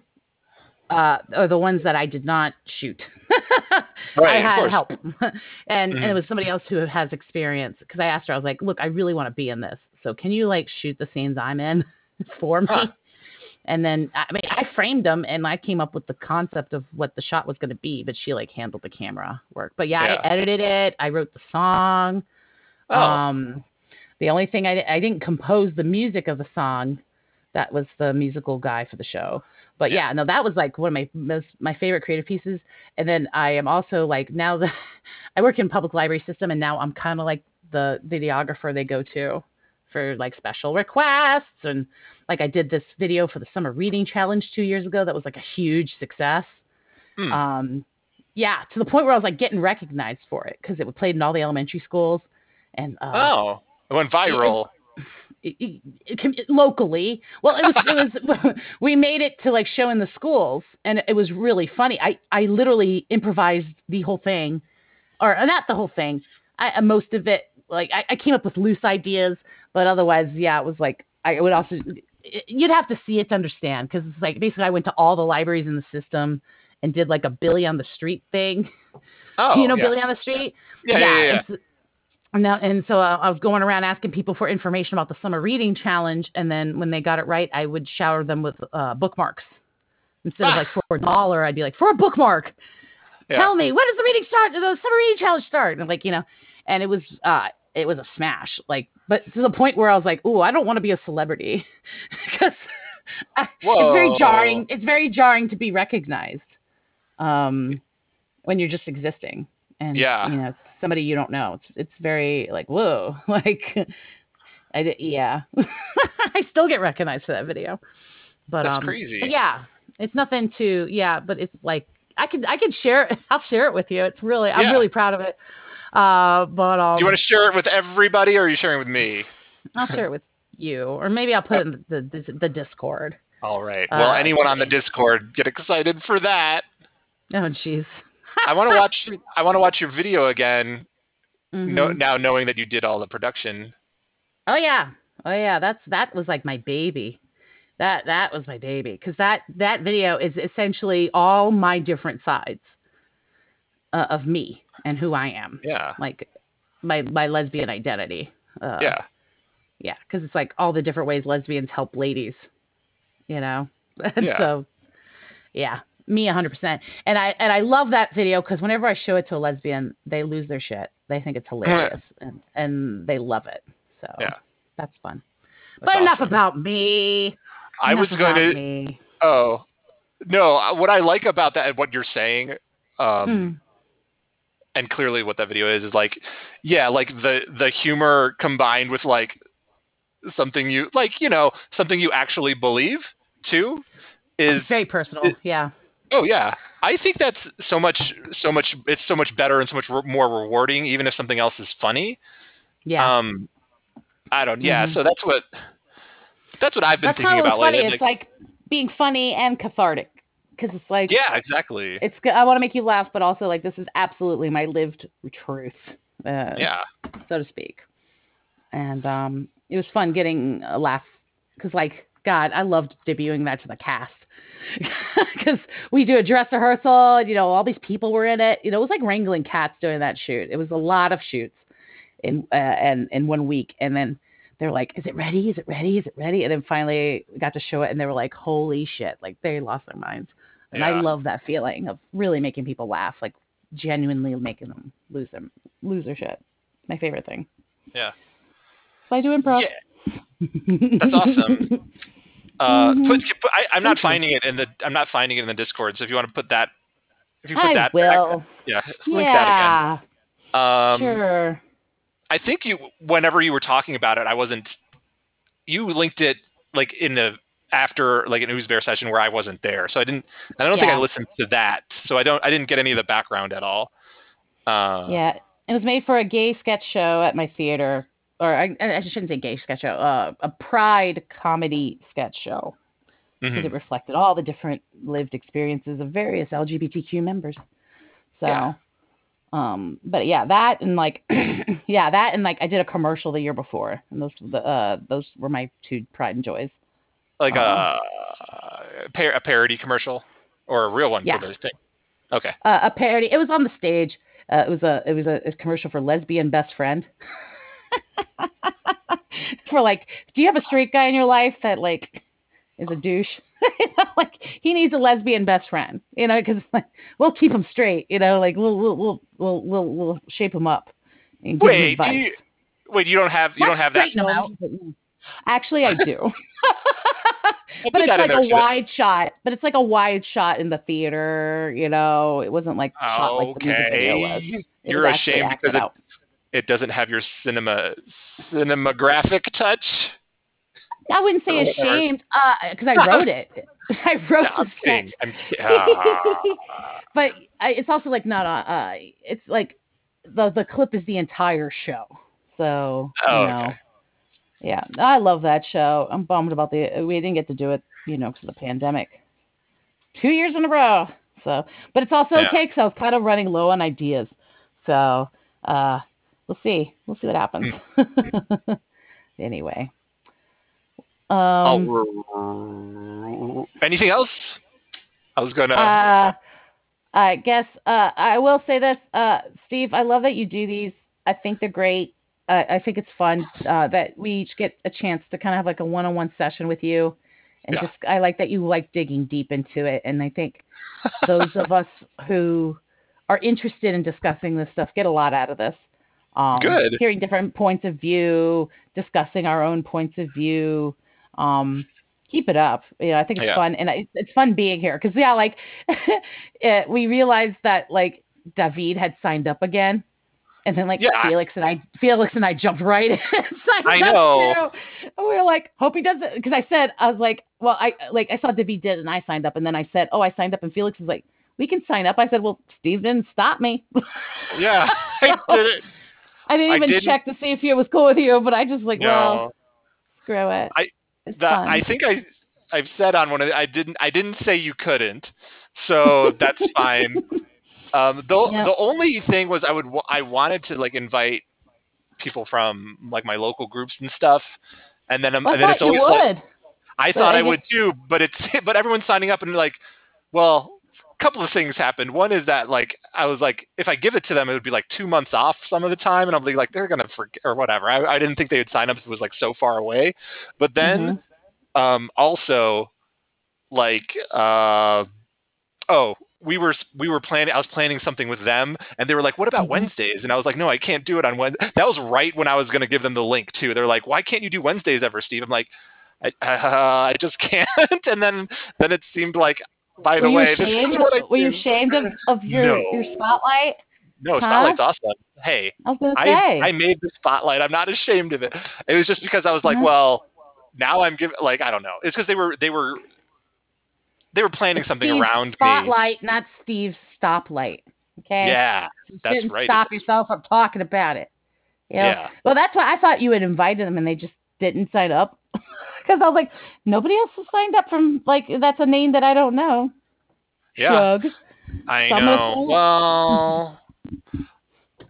uh, are the ones that I did not shoot. I right. Of had help, and and Mhm. it was somebody else who has experience. Because I asked her, I was like, "Look, I really want to be in this. So can you like shoot the scenes I'm in for me?" Huh. And then I mean, I framed them, and I came up with the concept of what the shot was going to be. But she like handled the camera work. But yeah, Yeah. I edited it. I wrote the song. Oh, Um, the only thing I, I didn't compose the music of the song. That was the musical guy for the show. But yeah, no, that was like one of my most my favorite creative pieces. And then I am also like now that I work in public library system, and now I'm kind of like the videographer they go to for like special requests. And like I did this video for the summer reading challenge two years ago. That was like a huge success. Hmm. Um, yeah, to the point where I was like getting recognized for it because it was played in all the elementary schools. And uh, oh, it went viral. it- it- it locally. Well, it was it was we made it to like show in the schools, and it was really funny. I I literally improvised the whole thing, or not the whole thing. I uh, most of it like I, I came up with loose ideas, but otherwise, yeah, it was like I would also you'd have to see it to understand because it's like basically I went to all the libraries in the system and did like a Billy on the Street thing. Oh, you know yeah. Billy on the Street? Yeah, yeah, yeah. yeah. And so, now, and so uh, I was going around asking people for information about the summer reading challenge, and then when they got it right, I would shower them with uh, bookmarks instead of like for a dollar. I'd be like, for a bookmark, tell me when does the reading start? Does the summer reading challenge start? And like you know, and it was uh, it was a smash. Like, but to the point where I was like, oh, I don't want to be a celebrity because it's very jarring. It's very jarring to be recognized um, when you're just existing. And Yeah. you know, it's somebody you don't know. It's it's very like whoa, like I did, yeah. I still get recognized for that video, but That's um, crazy. But yeah, it's nothing to yeah, but it's like I could I could share it. I'll share it with you. It's really I'm Yeah. really proud of it. Uh, but um, Do you want to share it with everybody, or are you sharing with me? I'll share it with you, or maybe I'll put it in the the, the Discord. All right. Well, Uh, anyone on the Discord, get excited for that. Oh, jeez. I want to watch. I want to watch your video again. No, Mhm. now knowing that you did all the production. Oh yeah. Oh yeah. That's that was like my baby. That that was my baby because that that video is essentially all my different sides uh, of me and who I am, Yeah. like my my lesbian identity. Uh, Yeah. yeah, because it's like all the different ways lesbians help ladies, you know. And Yeah. so, yeah, me hundred percent. And I and I love that video because whenever I show it to a lesbian, they lose their shit. They think it's hilarious and and they love it. So Yeah. that's fun. That's but enough awesome. about me. I was going to. me. Oh, no. What I like about that, what you're saying, um, Mm. And clearly what that video is, is like, yeah, like the the humor combined with like something you like, you know, something you actually believe too, It's is very personal. it- yeah. Oh yeah, I think that's so much, so much. It's so much better and so much re- more rewarding, even if something else is funny. Yeah. Um, I don't. Yeah, Mhm. so that's what that's what I've been that's thinking about funny. lately. It's like being funny and cathartic because it's like yeah, exactly. it's. I want to make you laugh, but also like this is absolutely my lived truth, uh, yeah, so to speak. And um, it was fun getting a laugh because, like, God, I loved debuting that to the cast because we do a dress rehearsal, and you know, all these people were in it. You know, it was like wrangling cats doing that shoot. It was a lot of shoots in uh, and in one week, and then. They're like, "Is it ready? Is it ready? Is it ready?" And then finally, got to show it, and they were like, "Holy shit!" Like they lost their minds. And I love that feeling of really making people laugh, like genuinely making them lose them lose their shit. My favorite thing. Yeah. I do improv. Yeah. That's awesome. Uh, Mhm. put, put, I, I'm not finding it in the. I'm not finding it in the Discord. So if you want to put that, if you put I that, back- will. yeah, link that again. Um, sure. I think you, whenever you were talking about it, I wasn't. You linked it like in the after like an Ooze Bear session where I wasn't there, so I didn't. I don't think I listened to that, so I don't. I didn't get any of the background at all. Uh, Yeah, it was made for a gay sketch show at my theater, or I, I shouldn't say gay sketch show, uh, a Pride comedy sketch show, because mhm. it reflected all the different lived experiences of various LGBTQ members. So, Yeah. um, but yeah, that and like, yeah, that and like I did a commercial the year before, and those the uh, those were my two pride and joys. Like Um, a, par- a parody commercial or a real one Yeah. for those things. Okay. Uh, a parody. It was on the stage. Uh, it was a it was a, a commercial for lesbian best friend. for like, do you have a straight guy in your life that like is a douche? You know, like he needs a lesbian best friend, you know, because like, we'll keep him straight, you know, like we'll we'll we'll we'll we'll, we'll shape him up and give him Wait, do advice. you, wait, you don't have you Not don't have that. out. Actually, I do. But it's like a wide shot. But it's like a wide shot in the theater. You know, it wasn't like shot like the music video was. It You're was ashamed because it, it doesn't have your cinema cinematographic touch. I wouldn't say ashamed, uh, because I wrote it. I wrote the sketch. Ah. but I, it's also like not a. Uh, it's like the the clip is the entire show. So Oh, you know, okay. Yeah, I love that show. I'm bummed about the we didn't get to do it, you know, because of the pandemic. Two years in a row. So, but it's also Yeah. okay because I was kind of running low on ideas. So, uh, we'll see. We'll see what happens. Hmm. anyway. Um, Oh, anything else? I was gonna. uh, I guess uh, I will say this, uh, Steve. I love that you do these. I think they're great. Uh, I think it's fun uh, that we each get a chance to kind of have like a one-on-one session with you, and Yeah. just I like that you like digging deep into it. And I think those of us who are interested in discussing this stuff get a lot out of this. Um, Good. Hearing different points of view, discussing our own points of view. Um, keep it up. You know, I think it's Yeah. fun, and I- it's fun being here because yeah, like eh, we realized that like David had signed up again. And then like Yeah. Felix and I, Felix and I jumped right in. and I know. too. And we were like, hope he does it. Because I said, I was like, well, I like I saw David did and I signed up. And then I said, oh, I signed up. And Felix was like, we can sign up. I said, well, Steve didn't stop me. yeah, I did. I didn't I even didn't- check to see if it was cool with you, but I just like, well, screw it. I- fun. I think I I've said on one of the, I didn't I didn't say you couldn't, so that's fine. Um, the Yep. the only thing was I would I wanted to like invite people from like my local groups and stuff, and then um, I and then it's always like. I but thought I I, would too, but it's but everyone's signing up and like, well, a couple of things happened. One is that like I was like, if I give it to them, it would be like two months off some of the time, and be like, they're gonna forget or whatever. I, I didn't think they would sign up if it was like so far away, but then Mhm. um, also like uh, oh. We were we were planning. I was planning something with them, and they were like, "What about Mhm. Wednesdays?" And I was like, "No, I can't do it on Wednesday." That was right when I was going to give them the link too. They're like, "Why can't you do Wednesdays ever, Steve?" I'm like, I, uh, I just can't. and then then it seemed like, by the way, this is what I Were you ashamed of, of your, No. your spotlight? No, Huh? Spotlight's awesome. Hey, I I. I made the Spotlight. I'm not ashamed of it. It was just because I was like, well, now I'm giving like I don't know. It's because they were they were they were planning something Steve's around me. spotlight, not Steve's stoplight. Okay. Yeah, you that's right. Stop yourself from talking about it. You know? yeah. Well, that's why I thought you had invited them and they just didn't sign up. Because I was like, nobody else has signed up from like that's a name that I don't know. Yeah. Shrug. I So know. Well,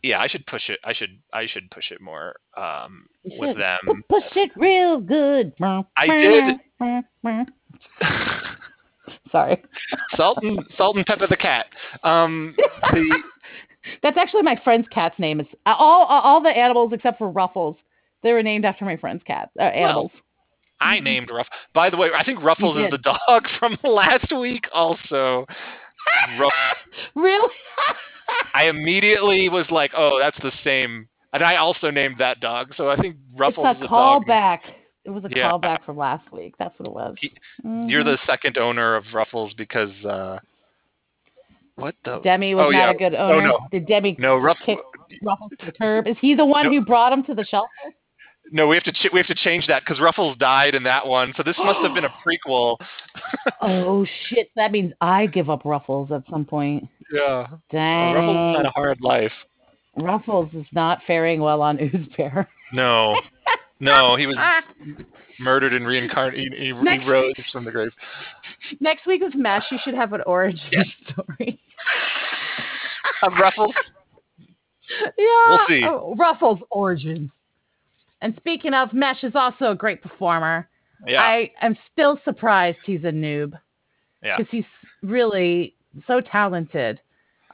yeah, I should push it. I should I should push it more um, with them. Pu- Push it real good. I did. Sorry. Salt and Salt and Pepper the cat. Um, the That's actually my friend's cat's name. Is uh, all all the animals except for Ruffles. They were named after my friend's cat. Uh, animals. I named Ruff. By the way, I think Ruffles is the dog from last week. Also, Ruff. really? I immediately was like, "Oh, that's the same." and I also named that dog. So I think Ruffles it's is a a dog. It was a Yeah. callback from last week. That's what it was. He- You're the second owner of Ruffles because uh, what the Demi was Oh, not yeah. a good owner. Oh, no. Did Demi no Ruff- kick Ruffles to the curb? Is he the one No. who brought him to the shelter? No, we have to ch- we have to change that because Ruffles died in that one. So this must have been a prequel. oh shit! That means I give up Ruffles at some point. Yeah, Dang. Ruffles had a hard life. Ruffles is not faring well on Oozbear. No, no, he was murdered and reincarnated. He, he, Next- rose from the grave. Next week with Mesh, you should have an origin story. Of Ruffles. yeah. We'll see. Oh, Ruffles origins. And speaking of, Mesh is also a great performer. Yeah, I am still surprised he's a noob. Yeah. Because he's really so talented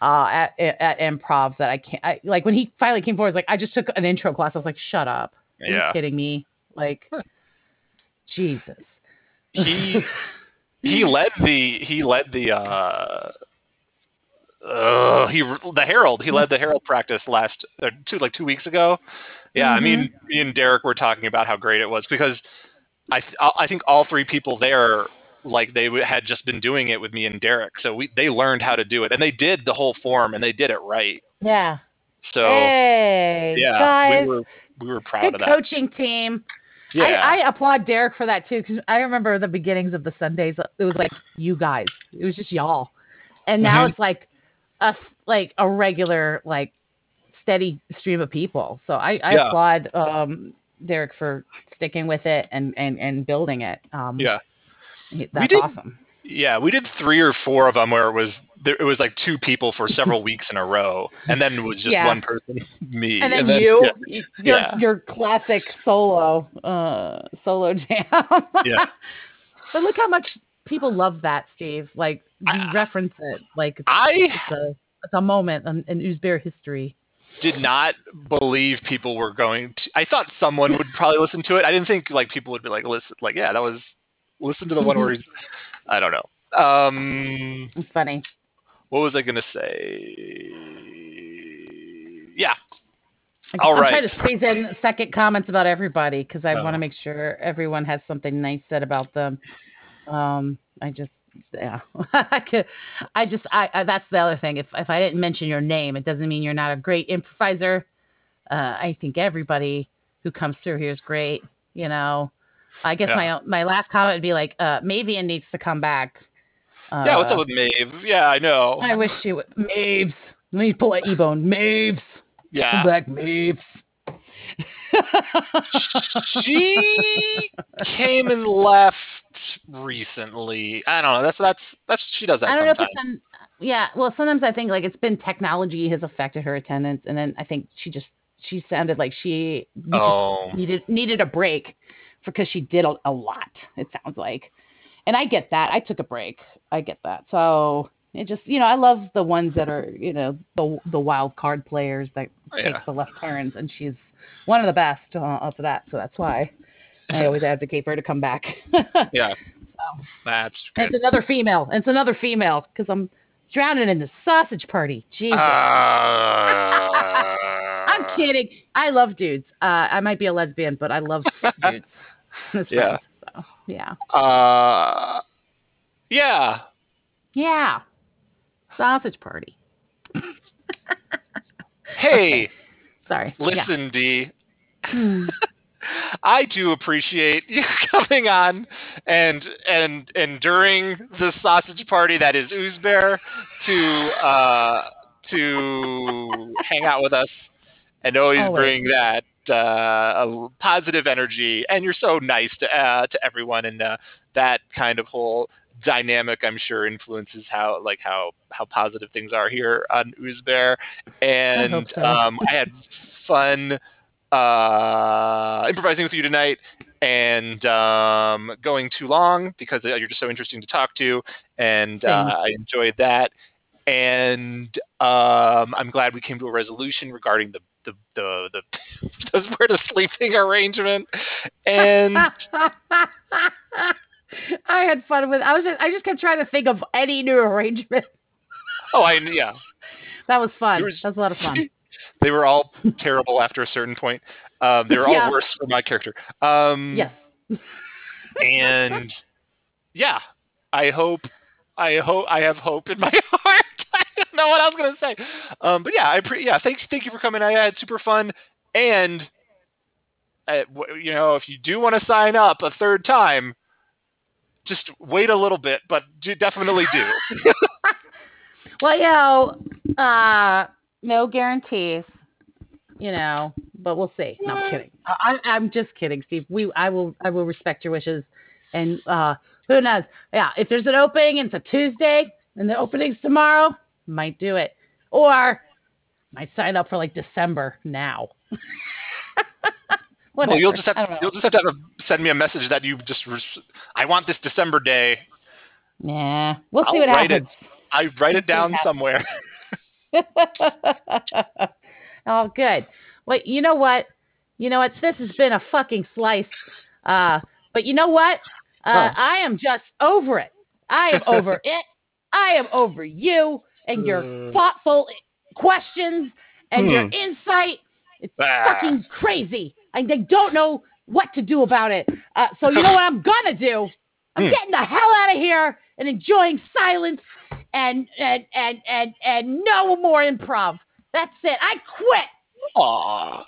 uh, at at improv that I can't. I, like when he finally came forward, I was like, I just took an intro class. I was like, shut up. Are Yeah. you kidding me? Like, Jesus. he he led the he led the uh uh, he the Herald. He led the Herald practice last uh, two like two weeks ago. Yeah, I mean, me and Derek were talking about how great it was because I th- I think all three people there like they w- had just been doing it with me and Derek, so we they learned how to do it and they did the whole form and they did it right. Yeah. So hey, yeah, guys. we were we were proud good of that. coaching team. yeah, I, I applaud Derek for that too, because I remember the beginnings of the Sundays. It was like you guys. It was just y'all, and now Mhm. it's like a like a regular, like steady stream of people. So I, I Yeah. applaud um, Derek for sticking with it and and and building it. Um, Yeah. that's did- awesome. Yeah, we did three or four of them where it was there, it was like two people for several weeks in a row, and then it was just Yeah. one person, me, And then you, yeah, your Yeah. your classic solo, uh, solo jam. Yeah. but look how much people love that, Steve. Like you I- reference it, like it's, I it's a it's a moment in, in Oozbear history. did not believe people were going to. I thought someone would probably listen to it. I didn't think like people would be like listen, like yeah, that was listen to the one where he's. I don't know. Um, It's funny. what was I gonna say? Yeah, I'm, All I'm right. trying to squeeze in second comments about everybody because I Oh. want to make sure everyone has something nice said about them. Um, I just, yeah, I could, I just, I, I that's the other thing. If if I didn't mention your name, it doesn't mean you're not a great improviser. Uh, I think everybody who comes through here is great. You know, I guess Yeah. my my last comment would be like, uh, Mavian needs to come back. Uh, yeah. What's up with Maeve? Yeah, I know. I wish she would. Maves. Let me pull a E-bone. Maves. Come Yeah, back, Maves. she came and left recently. I don't know. That's that's that's she does that I don't know sometimes. if it's some, yeah. Well, sometimes I think like it's been technology has affected her attendance, and then I think she just she sounded like she oh, needed needed a break because she did a, a lot. It sounds like, and I get that. I took a break. I get that. So it just you know I love the ones that are you know the the wild card players that take Yeah. the left turns, and she's one of the best uh, of that. So that's why I always advocate for her to come back. yeah. So. That's And good. it's another female. It's another female because I'm drowning in the sausage party. Jesus. Uh, I'm kidding. I love dudes. Uh, I might be a lesbian, but I love dudes. Yeah. So yeah. Uh, yeah. Yeah. Sausage party. Hey, Sorry. Yeah. listen, D. Hmm. I do appreciate you coming on and and and during the sausage party that is Oozbear to uh, to hang out with us and always, Always. bring that uh, a positive energy. And you're so nice to uh, to everyone, and uh, that kind of whole dynamic, I'm sure, influences how like how how positive things are here on Oozbear. And hope so. um, I had fun uh, improvising with you tonight and um, going too long because uh, you're just so interesting to talk to, and uh, I enjoyed that. And um, I'm glad we came to a resolution regarding the the the, the, the spread of sleeping arrangement. And I had fun with. I was. Just, I just kept trying to think of any new arrangement. oh, I yeah, That was fun. Was- that was a lot of fun. they were all terrible after a certain point. Um, they were all Yeah. worse for my character. Um, Yes. and yeah, I hope, I hope, I have hope in my heart. Know what I was gonna say, um, but yeah, I pre- yeah, thank thank you for coming. I had super fun, and uh, you know, if you do want to sign up a third time, just wait a little bit, but do, definitely do. Well, you know, uh, no guarantees, you know, but we'll see. No, I'm kidding. I, I- I'm just kidding, Steve. We, I will, I will respect your wishes, and uh, who knows? Yeah, if there's an opening and it's a Tuesday, and the opening's tomorrow, might do it, or might sign up for like December now. well, you'll just have to, you'll just have to have a, send me a message that you just res- I want this December day. Yeah, we'll see I'll what write it. happens. I write it Let's see what down somewhere. oh, good. Well, you know what? You know what? This has been a fucking slice. Uh, but you know what? Uh, Oh. I am just over it. I am over it. I am over you and your Uh. thoughtful questions and your Hmm. insight. It's Ah. fucking crazy. I, I don't know what to do about it. Uh, so you know what I'm gonna do? I'm Hmm. getting the hell out of here and enjoying silence and and and and and no more improv. That's it. I quit. Aw.